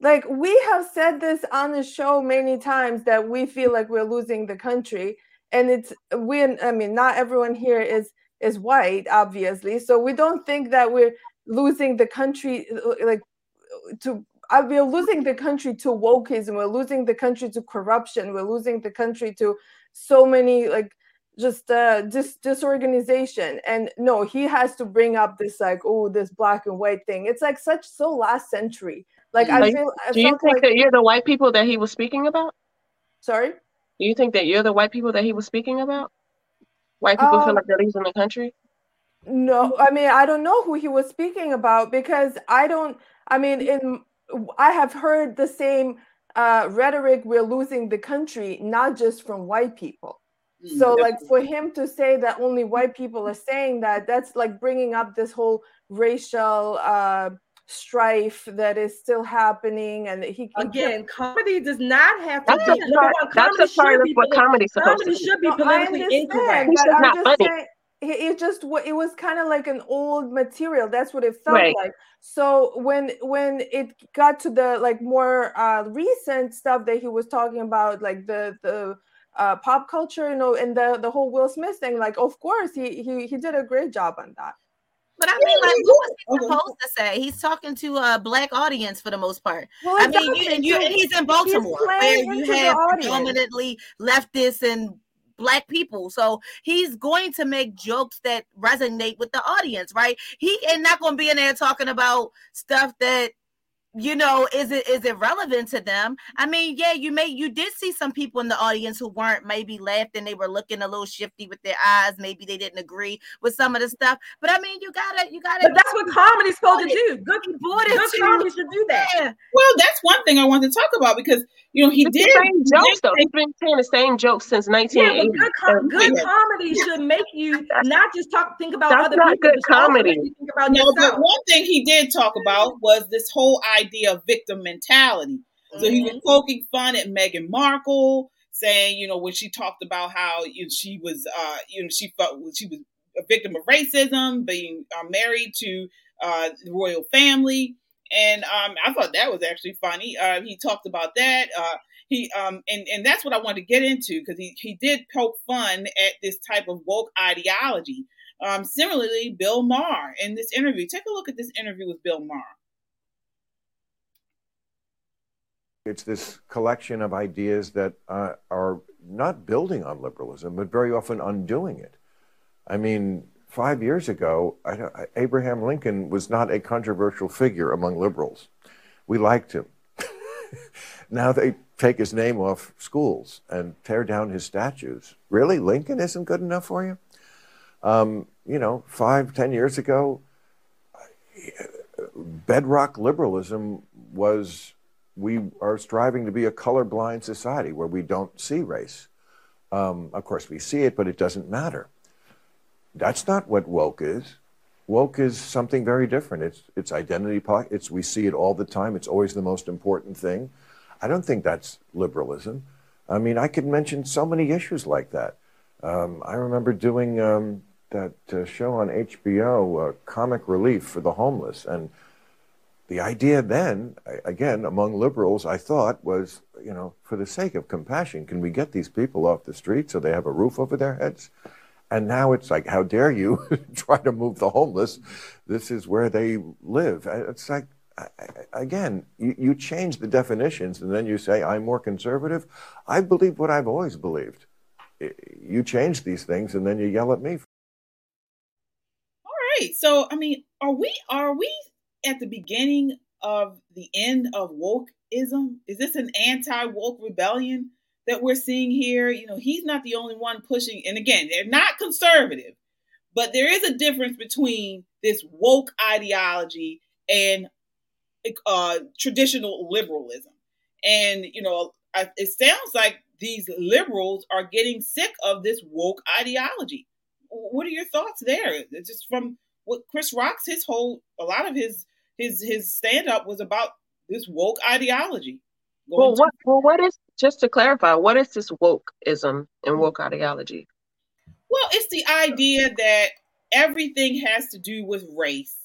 Like we have said this on the show many times that we feel like we're losing the country and it's we i mean not everyone here is is white obviously so we don't think that we're losing the country like to uh, we're losing the country to wokeism we're losing the country to corruption we're losing the country to so many like just uh dis- disorganization and no he has to bring up this like oh this black and white thing it's like such so last century like i feel I do you think like, that you're the white people that he was speaking about sorry do you think that you're the white people that he was speaking about? White people um, feel like they're losing the country? No, I mean I don't know who he was speaking about because I don't. I mean, in I have heard the same uh, rhetoric. We're losing the country, not just from white people. Mm, so, like for him to say that only white people are saying that, that's like bringing up this whole racial. Uh, strife that is still happening and he again comedy does not have to that's be a part, that's a part of what comedy's supposed comedy to should be politically incorrect but I'm just funny. saying it just it was kind of like an old material that's what it felt right. like so when when it got to the like more uh recent stuff that he was talking about like the the uh, pop culture you know and the the whole will smith thing like of course he he, he did a great job on that but I mean, like, what was he supposed to say? He's talking to a black audience for the most part. Well, I mean, you, and, you, and he's in Baltimore, he's where you have predominantly leftists and black people. So he's going to make jokes that resonate with the audience, right? He ain't not going to be in there talking about stuff that you know is it is it relevant to them? I mean yeah you may you did see some people in the audience who weren't maybe laughing they were looking a little shifty with their eyes. Maybe they didn't agree with some of the stuff. But i mean you gotta you gotta but that's what comedy's supposed to do. Good, good comedy should do that. Yeah. well that's one thing i want to talk about because you know he it's did same jokes though. he's been saying the same jokes since 1980 yeah, good, com- good comedy should make you not just talk think about that's other not people good comedy. think about no yourself. but one thing he did talk about was this whole idea of victim mentality. Mm-hmm. So he was mm-hmm. poking fun at Meghan Markle, saying, you know, when she talked about how you know, she was, uh, you know, she felt she was a victim of racism, being uh, married to uh, the royal family, and um, I thought that was actually funny. Uh, he talked about that. Uh, he um, and and that's what I wanted to get into because he he did poke fun at this type of woke ideology. Um, similarly, Bill Maher in this interview. Take a look at this interview with Bill Maher. It's this collection of ideas that uh, are not building on liberalism, but very often undoing it. I mean, five years ago, I, Abraham Lincoln was not a controversial figure among liberals. We liked him. now they take his name off schools and tear down his statues. Really? Lincoln isn't good enough for you? Um, you know, five, ten years ago, bedrock liberalism was we are striving to be a colorblind society where we don't see race. Um, of course, we see it, but it doesn't matter. That's not what woke is. Woke is something very different. It's it's identity. It's we see it all the time. It's always the most important thing. I don't think that's liberalism. I mean, I could mention so many issues like that. Um, I remember doing um, that uh, show on HBO, uh, Comic Relief for the Homeless, and the idea then, again, among liberals, I thought was, you know, for the sake of compassion, can we get these people off the street so they have a roof over their heads? And now it's like, how dare you try to move the homeless? This is where they live. Uh, it's like, again, you, you change the definitions and then you say, I'm more conservative. I believe what I've always believed. You change these things and then you yell at me. All right. So, I mean, are we, are we at the beginning of the end of wokeism? Is this an anti woke rebellion that we're seeing here? You know, he's not the only one pushing, and again, they're not conservative, but there is a difference between this woke ideology and uh, traditional liberalism. And, you know, it sounds like these liberals are getting sick of this woke ideology. What are your thoughts there? Just from what Chris Rock's his whole a lot of his his his stand up was about this woke ideology. Well, what well what is just to clarify, what is this wokeism and woke ideology? Well, it's the idea that everything has to do with race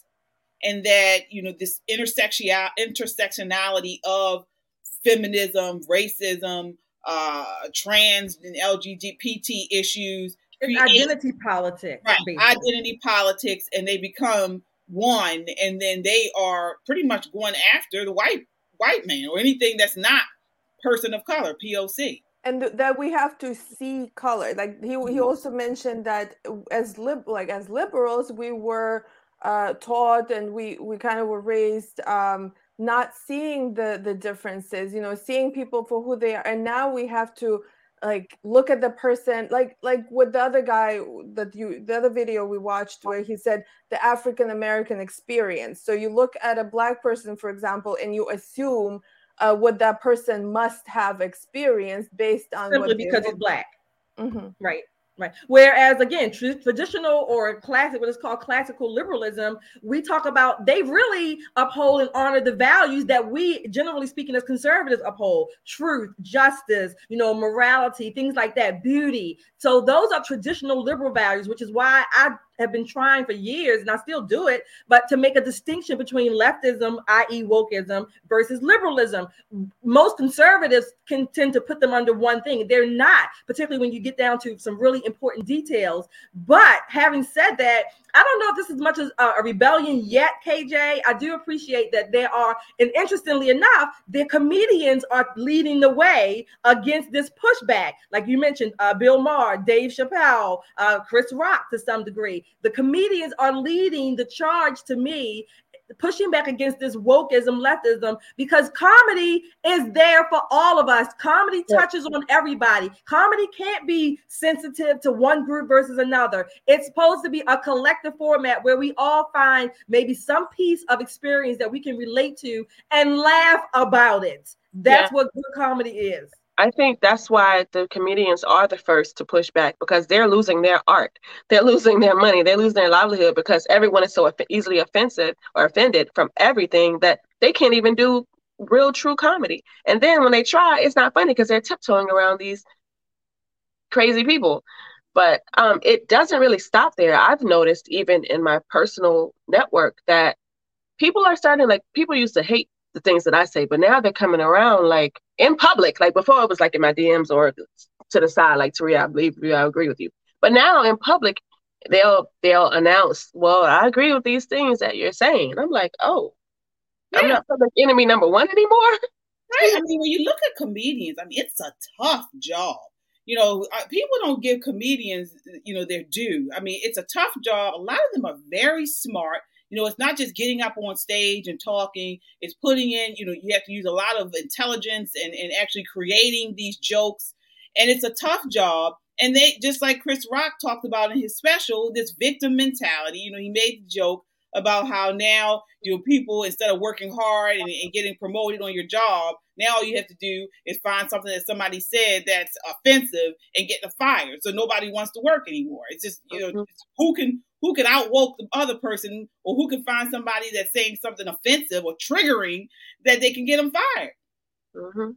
and that, you know, this intersection intersectionality of feminism, racism, uh, trans and LGBT issues it's identity politics. Right. Basically. Identity politics, and they become one, and then they are pretty much going after the white white man or anything that's not person of color, POC. And th- that we have to see color. Like he he mm-hmm. also mentioned that as lib like as liberals, we were uh, taught and we we kind of were raised um, not seeing the the differences. You know, seeing people for who they are, and now we have to like look at the person like like with the other guy that you the other video we watched where he said the african american experience. So you look at a black person for example and you assume uh, what that person must have experienced based on simply because he's black. Mm-hmm. right Right. Whereas again, traditional or classic, what is called classical liberalism, we talk about they really uphold and honor the values that we, generally speaking, as conservatives uphold: truth, justice, you know, morality, things like that, beauty. So those are traditional liberal values, which is why I have been trying for years, and I still do it, but to make a distinction between leftism, i.e., wokeism, versus liberalism. Most conservatives can tend to put them under one thing. They're not, particularly when you get down to some really important details. But having said that, I don't know if this is much as a, rebellion yet, KJ. I do appreciate that there are, and interestingly enough, the comedians are leading the way against this pushback. Like you mentioned, uh, Bill Maher, Dave Chappelle, uh, Chris Rock to some degree. The comedians are leading the charge to me pushing back against this wokeism, leftism, because comedy is there for all of us. Comedy touches on everybody. Comedy can't be sensitive to one group versus another. It's supposed to be a collective format where we all find maybe some piece of experience that we can relate to and laugh about it. That's yeah. what good comedy is. I think that's why the comedians are the first to push back because they're losing their art. They're losing their money. They're losing their livelihood because everyone is so easily offensive or offended from everything that they can't even do real true comedy. And then when they try, it's not funny because they're tiptoeing around these crazy people. But um, it doesn't really stop there. I've noticed even in my personal network that people are starting like people used to hate the things that I say, but now they're coming around like in public. Like before, it was like in my DMs or to the side, like Taria, I believe you, I agree with you. But now in public, they'll they'll announce, "Well, I agree with these things that you're saying." And I'm like, "Oh, I'm not public enemy number one anymore." Right. I mean, when you look at comedians, I mean, it's a tough job. You know, people don't give comedians, you know, their due. I mean, it's a tough job. A lot of them are very smart. You know, it's not just getting up on stage and talking. It's putting in, you know, you have to use a lot of intelligence and, and actually creating these jokes. And it's a tough job. And they, just like Chris Rock talked about in his special, this victim mentality, you know, he made the joke about how now you know people instead of working hard and, and getting promoted on your job now all you have to do is find something that somebody said that's offensive and get the fired so nobody wants to work anymore it's just you know it's who can who can outwoke the other person or who can find somebody that's saying something offensive or triggering that they can get them fired hmm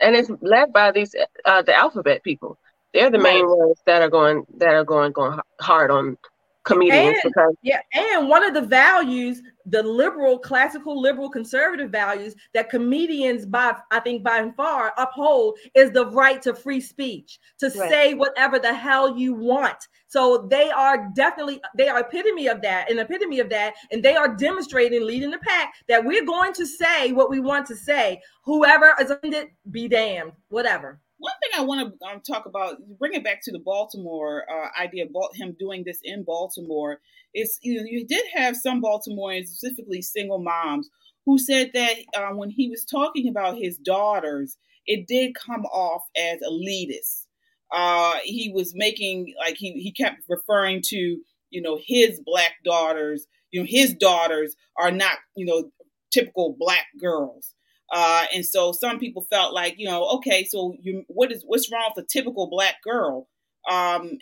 And it's led by these uh, the alphabet people. They're the main Right. ones that are going that are going going hard on comedians And because yeah, and one of the values, the liberal, classical liberal conservative values that comedians by I think by and far uphold is the right to free speech, to Right. say whatever the hell you want. So they are definitely they are epitome of that, an epitome of that, and they are demonstrating, leading the pack, that we're going to say what we want to say. Whoever is offended, be damned. Whatever. One thing I want to um, talk about, bring it back to the Baltimore uh, idea about him doing this in Baltimore, is you know you did have some Baltimoreans, specifically single moms, who said that uh, when he was talking about his daughters, it did come off as elitist. Uh, he was making like he he kept referring to you know his black daughters, you know his daughters are not you know typical black girls. Uh, and so some people felt like, you know, okay, so you, what is what's wrong with a typical black girl? Um,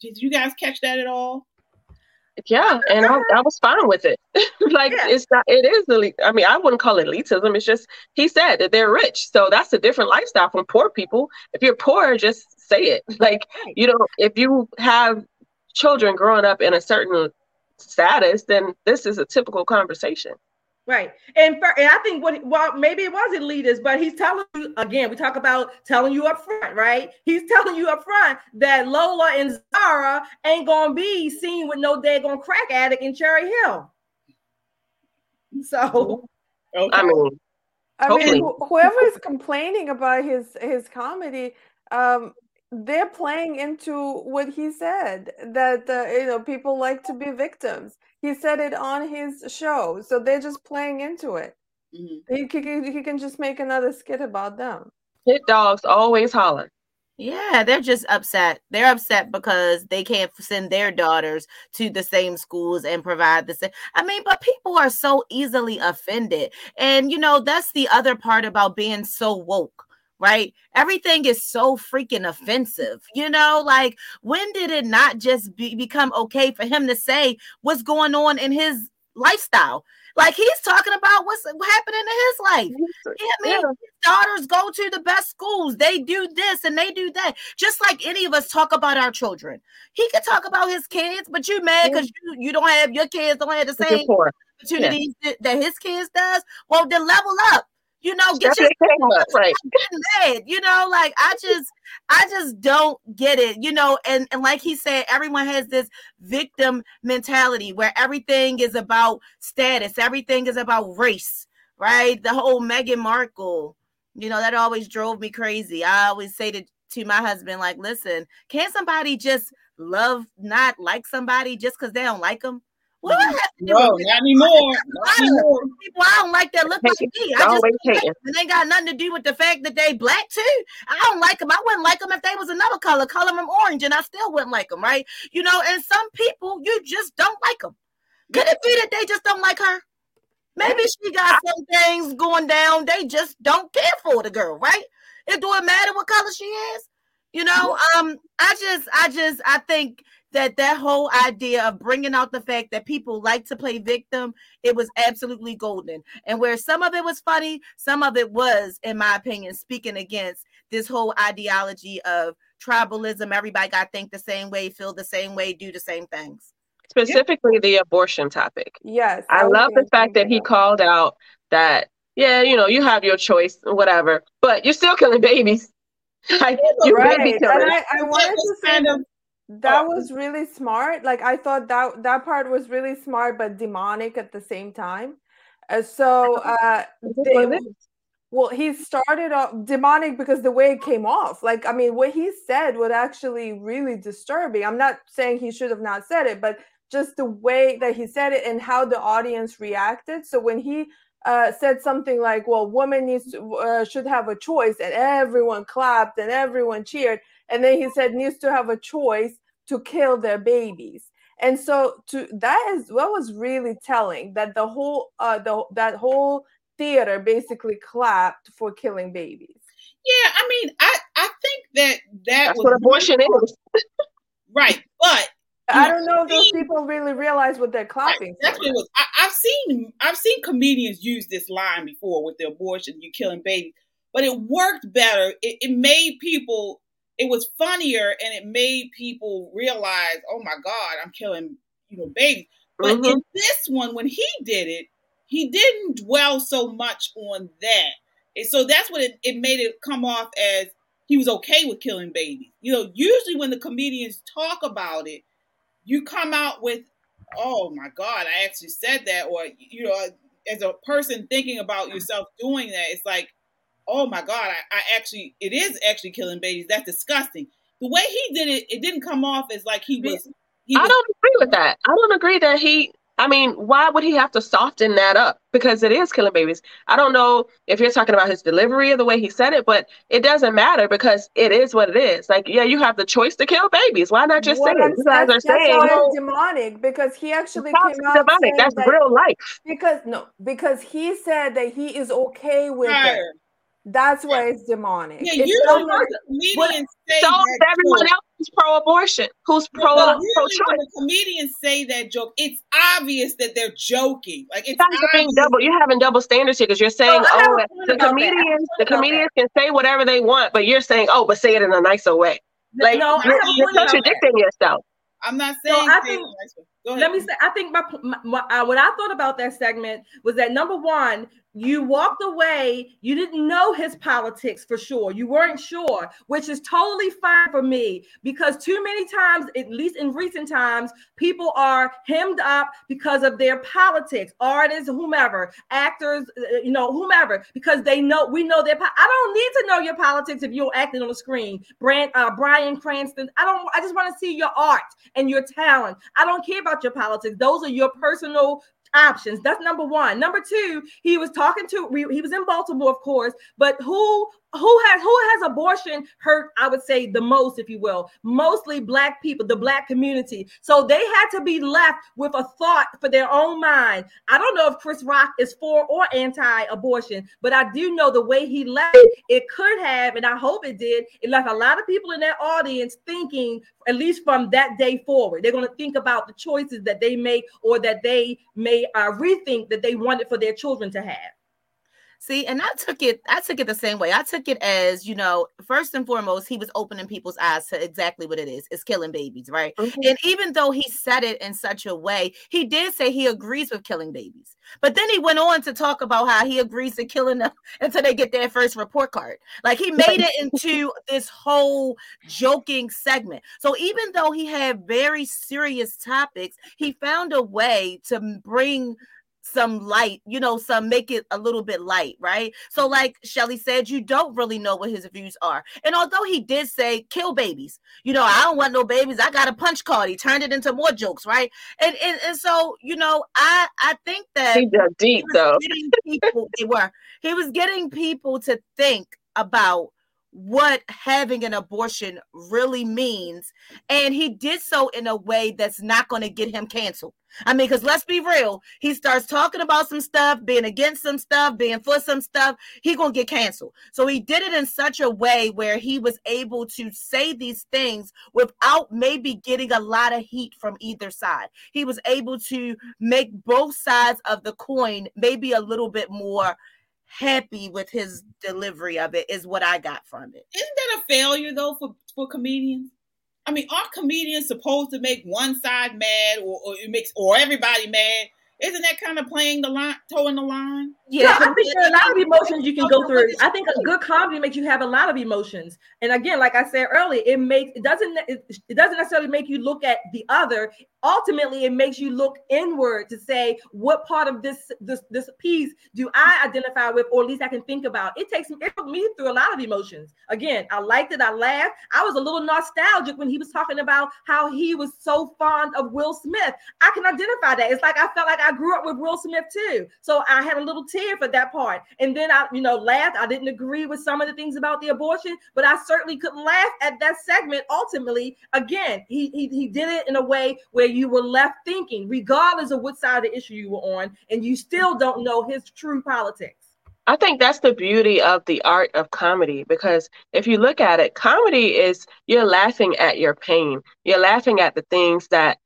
did you guys catch that at all? yeah, and I, I was fine with it. like Yeah. it's not it is elite. I mean, I wouldn't call it elitism. It's just he said that they're rich, so that's a different lifestyle from poor people. If you're poor, just say it. Like you know, if you have children growing up in a certain status, then this is a typical conversation. Right. And, for, and I think what well maybe it was elitist, but he's telling you again, we talk about telling you up front, right? He's telling you up front that Lola and Zahra ain't gonna be seen with no daggone crack addict in Cherry Hill. So Okay. I mean, I mean, Totally. wh- whoever is complaining about his his comedy, um, they're playing into what he said that uh, you know people like to be victims. He said it on his show, so they're just playing into it. Mhm. He can he can just make another skit about them. hit dogs always holler. Yeah, they're just upset. They're upset because they can't send their daughters to the same schools and provide the same. I mean, but people are so easily offended. And, you know, that's the other part about being so woke, right? Everything is so freaking offensive. You know, like when did it not just be, become okay for him to say what's going on in his lifestyle? Like he's talking about what's happening in his life. I mean, Yeah. his daughters go to the best schools. They do this and they do that. Just like any of us talk about our children. He could talk about his kids, but you mad because you, you don't have your kids don't have the same opportunities that, that his kids does. Well, then level up. You know, get your right. mad. You know, like I just I just don't get it. You know, and and like he said, everyone has this victim mentality where everything is about status, everything is about race, right? The whole Meghan Markle, you know, that always drove me crazy. I always say to to my husband, like, listen, can somebody just love not like somebody just because they don't like them? What do I have to do No, not anymore. Not anymore. people I don't like that look like me. I just Always don't hating. It ain't got nothing to do with the fact that they black too. I don't like them. I wouldn't like them if they was another color. Color them orange, and I still wouldn't like them, right? You know. And some people you just don't like them. Could it be that they just don't like her? Maybe she got some things going down. They just don't care for the girl, right? It don't matter what color she is. You know, um, I just, I just, I think that that whole idea of bringing out the fact that people like to play victim, it was absolutely golden. And where some of it was funny, some of it was, in my opinion, speaking against this whole ideology of tribalism. Everybody got to think the same way, feel the same way, do the same things. Specifically the abortion topic. Yes, I was love the fact that he called out that, yeah, you know, you have your choice, whatever, but you're still killing babies. Like you're Right, baby and. I, I wanted to was say kind of that was really smart. Like I thought that that part was really smart, but demonic at the same time. Uh, so uh, they, well, he started off demonic because the way it came off. Like I mean, what he said was actually really disturbing. I'm not saying he should have not said it, but just the way that he said it and how the audience reacted. So when he uh, said something like, "Well, woman needs to, uh, should have a choice," and everyone clapped and everyone cheered. And then he said, "Needs to have a choice to kill their babies." And so, to that is what was really telling that the whole uh, the that whole theater basically clapped for killing babies. Yeah, I mean, I I think that that That's was what abortion is. right, but I don't know if those people really realize what they're clapping That's for. what it was. I, I've seen I've seen comedians use this line before with the abortion, you killing babies, but it worked better. It, it made people. It was funnier, and it made people realize, oh my God, I'm killing you know babies. But Mhm. in this one, when he did it, he didn't dwell so much on that, and so that's what it, it made it come off as he was okay with killing babies. You know, usually when the comedians talk about it, you come out with oh my god i actually said that or you know as a person thinking about yourself doing that it's like oh my god i, I actually it is actually killing babies that's disgusting the way he did it it didn't come off as like he was he I was don't agree with that. I don't agree that he. I mean, why would he have to soften that up? Because it is killing babies. I don't know if you're talking about his delivery or the way he said it, but it doesn't matter because it is what it is. Like, yeah, you have the choice to kill babies. Why not just What say I'm- it? You guys are that's, that's saying, why oh, demonic because he actually It's not came out demonic. saying That's that- real life. Because no, because he said that he is okay with Right. it. That's why it's demonic. yeah It's usually not when comedians say So that is everyone joke, else who's pro-abortion, who's pro no, pro-choice. comedians say that joke it's obvious that they're joking like it's you're being double. You're having double standards here because you're saying, oh, I have oh, the comedians, the about that. comedians can say whatever they want, but you're saying, oh, but say it in a nicer way. Like no, you're, you're point about that. contradicting yourself. i'm not So saying I say it think- nice way. Go ahead. Let me say, I think my, my, my uh, what I thought about that segment was that number one, you walked away, you didn't know his politics for sure, you weren't sure, which is totally fine for me because too many times, at least in recent times, people are hemmed up because of their politics, artists, whomever, actors, uh, you know, whomever, because they know we know their. Po- I don't need to know your politics if you're acting on the screen. Brand, uh, Bryan Cranston, I don't. I just want to see your art and your talent. I don't care about your politics. Those are your personal options. That's number one. Number two, he was talking to. He was in Baltimore, of course, but who who has who has abortion hurt? I would say the most, if you will, mostly black people, the black community. So they had to be left with a thought for their own mind. I don't know if Chris Rock is for or anti-abortion, but I do know the way he left it, it could have, and I hope it did. It left a lot of people in that audience thinking, at least from that day forward, they're going to think about the choices that they make or that they may uh, rethink that they wanted for their children to have. See, and I took it, I took it the same way. I took it as, you know, first and foremost, he was opening people's eyes to exactly what it is. It's killing babies, right? Mm-hmm. And even though he said it in such a way, he did say he agrees with killing babies. But then he went on to talk about how he agrees to killing them until they get their first report card. Like he made it into this whole joking segment. So even though he had very serious topics, he found a way to bring some light, you know, some make it a little bit light, right? So, like Shelly said, you don't really know what his views are. And although he did say kill babies, you know, I don't want no babies, I got a punch card. He turned it into more jokes, right? And and, and so, you know, I I think that He deep was though. people they were he was getting people to think about what having an abortion really means. And he did so in a way that's not going to get him canceled. I mean because let's be real he starts talking about some stuff being against some stuff being for some stuff he gonna get canceled. So he did it in such a way where he was able to say these things without maybe getting a lot of heat from either side. He was able to make both sides of the coin maybe a little bit more happy with his delivery of it is what I got from it. Isn't that a failure though for, for comedians? I mean, are comedians supposed to make one side mad or, or it makes or everybody mad? Isn't that kind of playing the line, toeing the line? Yeah, I think there are a lot of emotions you can go through. I think a good comedy makes you have a lot of emotions. And again, like I said earlier, it makes it doesn't it, it doesn't necessarily make you look at the other. Ultimately, it makes you look inward to say what part of this this this piece do I identify with, or at least I can think about. It takes it took me through a lot of emotions. Again, I liked it, I laughed. I was a little nostalgic when he was talking about how he was so fond of Will Smith. I can identify that. It's like I felt like I grew up with Will Smith too. So I had a little tear for that part. And then I, you know, laughed. I didn't agree with some of the things about the abortion, but I certainly couldn't laugh at that segment. Ultimately, again, he he, he did it in a way where you were left thinking, regardless of what side of the issue you were on, and you still don't know his true politics. I think that's the beauty of the art of comedy because if you look at it, comedy is you're laughing at your pain. You're laughing at the things that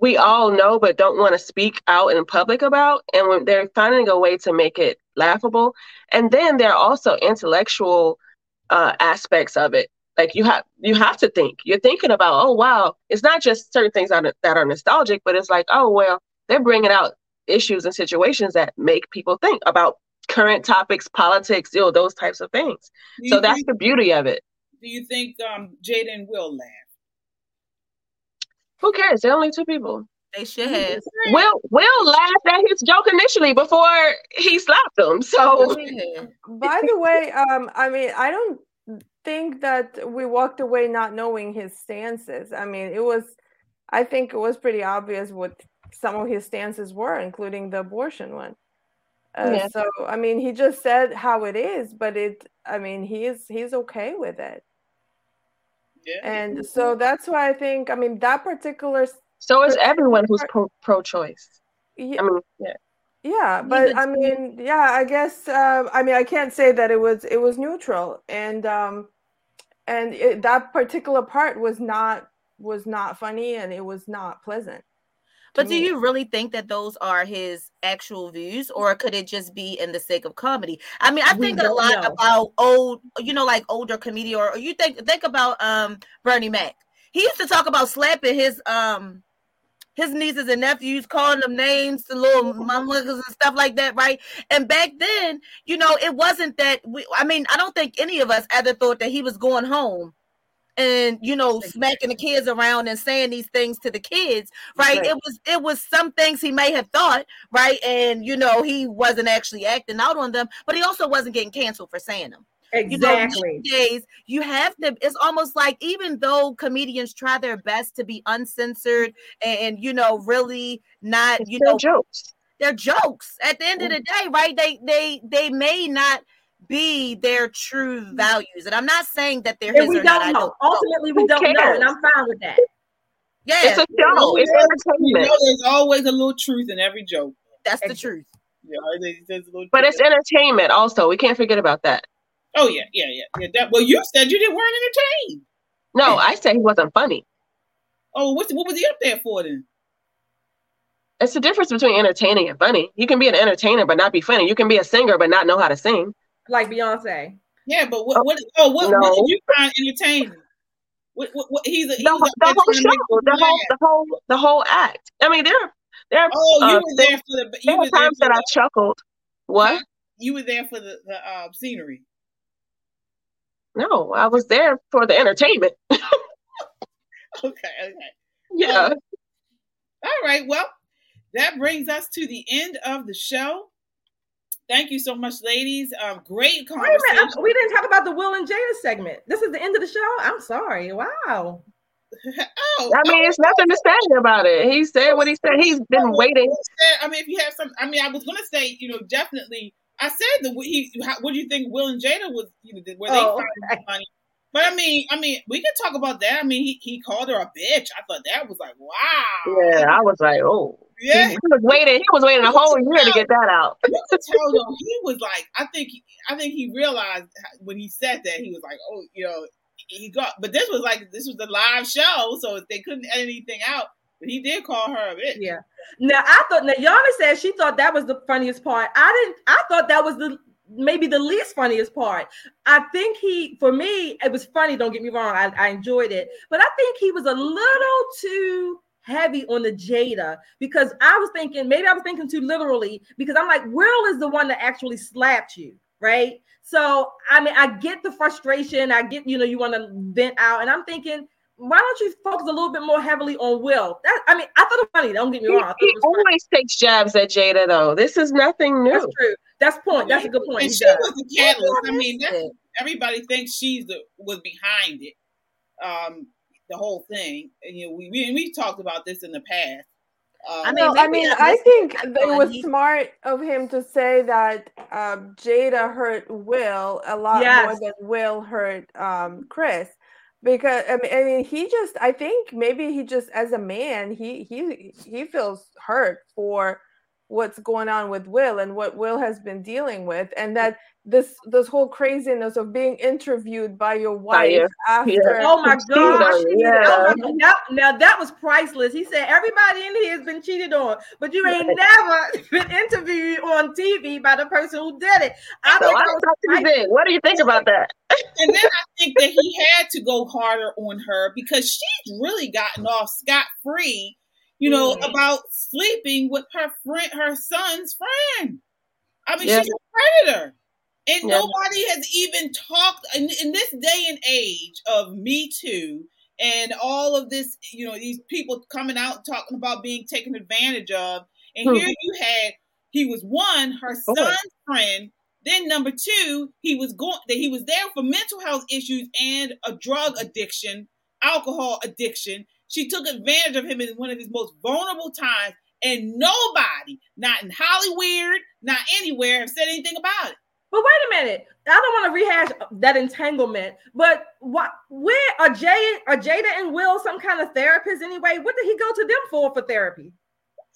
we all know but don't want to speak out in public about. And when they're finding a way to make it laughable. And then there are also intellectual uh, aspects of it. Like you have you have to think. You're thinking about, oh wow, it's not just certain things that are, that are nostalgic, but it's like, oh well, they're bringing out issues and situations that make people think about current topics, politics, you know, those types of things. So that's the beauty of it. Do you think um Jaden will laugh? Who cares? They're only two people. They should have. Will Will laughed at his joke initially before he slapped him. So By the way, um, I mean, I don't think that we walked away not knowing his stances. I mean, it was, I think it was pretty obvious what some of his stances were, including the abortion one. Uh, Yeah. So, I mean, he just said how it is, but it, I mean, he's he's okay with it. Yeah. And so that's why I think, I mean, that particular. so is everyone who's pro pro choice. Yeah, I mean, yeah. yeah but i mean yeah i guess uh, i mean i can't say that it was it was neutral and um and it, that particular part was not was not funny and it was not pleasant But do you really think that those are his actual views, or could it just be in the sake of comedy? I mean, I think a lot know. about old, you know, like older comedian, or, or you think think about um Bernie Mac. He used to talk about slapping his um his nieces and nephews, calling them names to little motherfuckers and stuff like that, right? And back then, you know, it wasn't that we. I mean, I don't think any of us ever thought that he was going home and you know smacking the kids around and saying these things to the kids right? Right. it was it was some things he may have thought right? And you know he wasn't actually acting out on them but he also wasn't getting canceled for saying them. You know, Exactly. nowadays you have to it's almost like even though comedians try their best to be uncensored and, and, you know really not you know jokes. They're jokes. At the end of mm-hmm. the day right? They they they may not be their true mm-hmm. values. And i'm not saying that they're And his we or not, I don't know. Ultimately, we Who don't know, and I'm fine with that. yeah. It's a show it's You entertainment know, there's always a little truth in every joke. that's the truth. You know, there's, there's a little but it's entertainment also. We can't forget about that. Oh yeah, yeah, yeah, yeah. That, well, you said you didn't weren't entertained. no i said he wasn't funny. Oh, what what was he up there for then? it's the difference between entertaining and funny. You can be an entertainer but not be funny. You can be a singer but not know how to sing Like Beyonce. Yeah, but what what oh what, what did you find entertaining? What, what, what he's a, he's the, the whole trying to make show the whole the whole the whole act i mean there there Oh, you uh, were there for the you there were there times that i chuckled what you were there for the the uh, scenery. no i was there for the entertainment Okay, okay. yeah Um, all right. Well, that brings us to the end of the show. Thank you so much, ladies. Um, great Wait a conversation. minute, we didn't talk about the Will and Jada segment. This is the end of the show. I'm sorry. Wow. oh, I mean, it's nothing to say about it. He said what he said. He's been waiting. I mean, if you have some, I mean, I was gonna say, you know, definitely. I said the he. How, what do you think? Will and Jada was, you know, where they Oh, finding it funny? But I mean, I mean, we can talk about that. I mean, he, he called her a bitch. I thought that was like, wow. Yeah, I was like, oh. Yeah. He, he was waiting. He was waiting a whole year to get that out. You could tell though he was like, I think, I think he realized when he said that he was like, oh, you know, he got. But this was like, this was the live show, so they couldn't edit anything out. But he did call her a bitch. Yeah. Now I thought now Yana said she thought that was the funniest part. I didn't I thought that was the maybe the least funniest part. I think he for me it was funny, don't get me wrong. I, I enjoyed it, but I think he was a little too heavy on the Jada because I was thinking maybe I was thinking too literally because I'm like, Will is the one that actually slapped you, right? So I mean, I get the frustration. I get, you know, you want to vent out, and I'm thinking, why don't you focus a little bit more heavily on Will? That I mean, I thought it was funny. Don't get me wrong. He, he always takes jabs at Jada, though. This is nothing new. That's true. That's point. That's a good point. And He she does. was the catalyst. I mean, everybody thinks she's the was behind it. Um, the whole thing. And, you know, we we we talked about this in the past. Um, I mean, I mean, I think it was smart of him to say that um, Jada hurt Will a lot Yes. more than Will hurt um, Chris, because I mean, I mean, he just, I think maybe he just, as a man, he he he feels hurt for what's going on with Will and what Will has been dealing with, and that this this whole craziness of being interviewed by your wife your- after. yeah. Oh my gosh! Yeah. Oh my, now, now that was priceless. He said everybody in here has been cheated on, but you ain't never been interviewed on TV by the person who did it. I So think I that was thought you did. What do you think about that? and then I think that he had to go harder on her because she's really gotten off scot free, you know, about sleeping with her friend, her son's friend. I mean, Yeah. she's a predator. And Yeah. nobody has even talked in, in this day and age of Me Too and all of this, you know, these people coming out talking about being taken advantage of. And Hmm. here you had, he was one, her Oh. son's friend. Then number two, he was going that he was there for mental health issues and a drug addiction, alcohol addiction. She took advantage of him in one of his most vulnerable times, and nobody, not in Hollywood, not anywhere, have said anything about it. But wait a minute. I don't want to rehash that entanglement. But what? Where are Jay? Are Jada and Will some kind of therapist anyway? What did he go to them for for therapy?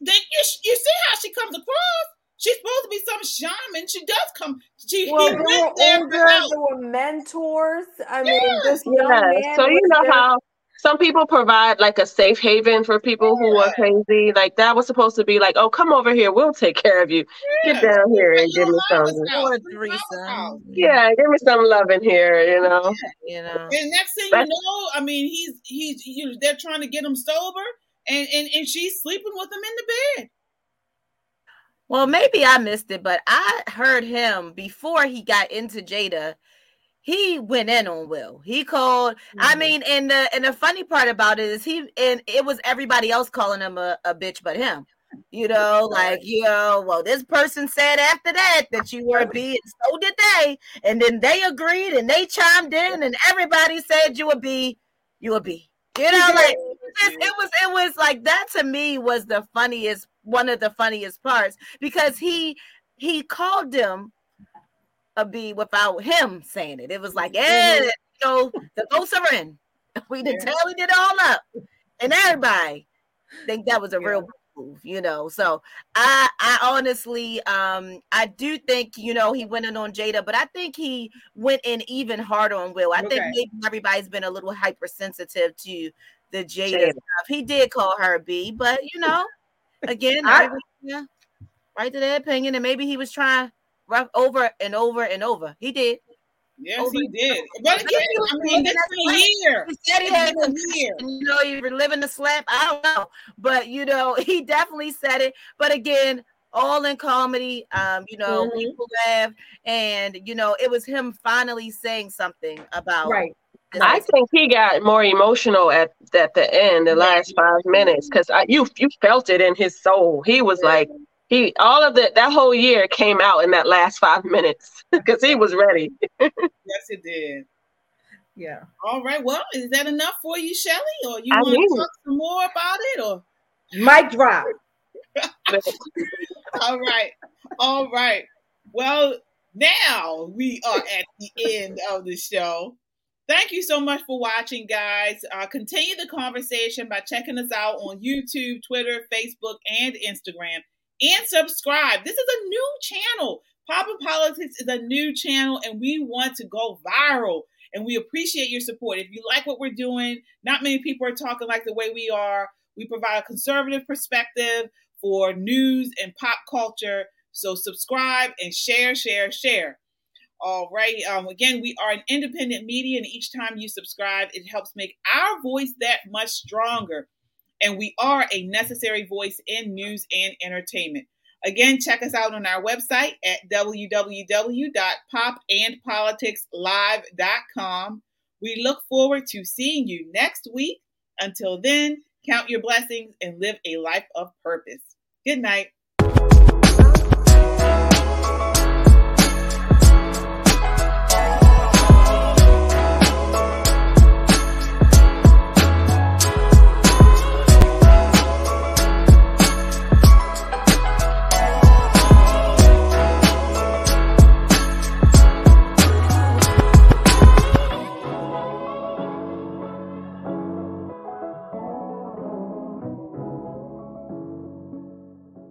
Then you, you see how she comes across. She's supposed to be some shaman. She does come. She Well, he went were there older, for help. they were mentors. I mean, this young Yeah. man So you know there- how some people provide like a safe haven for people who are crazy. Like that was supposed to be like, oh, come over here, we'll take care of you. Get down here and give me some. Or a threesome. Yeah, give me some love in here. You know. You know. And next thing you know, I mean, he's he's you know they're trying to get him sober, and and and she's sleeping with him in the bed. Well, maybe I missed it, but I heard him before he got into Jada. He went in on Will. He called. I Mm-hmm. mean, and the and the funny part about it is he and it was everybody else calling him a, a bitch, but him. You know, like you know, well, this person said after that that you were a B, and so did they, and then they agreed and they chimed in, and everybody said you a B, you a B. You know, like it, it was it was like that to me was the funniest one of the funniest parts because he he called them a B without him saying it. It was like, yeah, you know, the votes are in. We did tallied it all up, and everybody think that was a real move, you know. So I I honestly um I do think you know he went in on Jada, but I think he went in even harder on Will. I think maybe everybody's been a little hypersensitive to the Jada, Jada. stuff. He did call her a B, but you know, again, I- everybody- yeah, right to their opinion, and maybe he was trying over and over and over. He did. Yes, Over- he did. But again, I mean, this is a year. He said he had It's been a concussion, year. you know, he was living the slap. I don't know, but you know, he definitely said it. But again, all in comedy. Um, you know, Mhm. people laugh, and you know, it was him finally saying something about Right. I think he got more emotional at at the end, the last five minutes, because you you felt it in his soul. He was like he all of the that whole year came out in that last five minutes because he was ready. Yes, it did. Yeah. All right. Well, is that enough for you, Shelly, or you I want mean- to talk some more about it, or? Mic drop. All right. All right. Well, now we are at the end of the show. Thank you so much for watching, guys. Uh, continue the conversation by checking us out on YouTube, Twitter, Facebook, and Instagram. And subscribe. This is a new channel. Pop and Politics is a new channel, and we want to go viral. And we appreciate your support. If you like what we're doing, not many people are talking like the way we are. We provide a conservative perspective for news and pop culture. So subscribe and share, share, share. All right. Um, again, we are an independent media, and each time you subscribe, it helps make our voice that much stronger. And we are a necessary voice in news and entertainment. Again, check us out on our website at www.popandpoliticslive.com. We look forward to seeing you next week. Until then, count your blessings and live a life of purpose. Good night.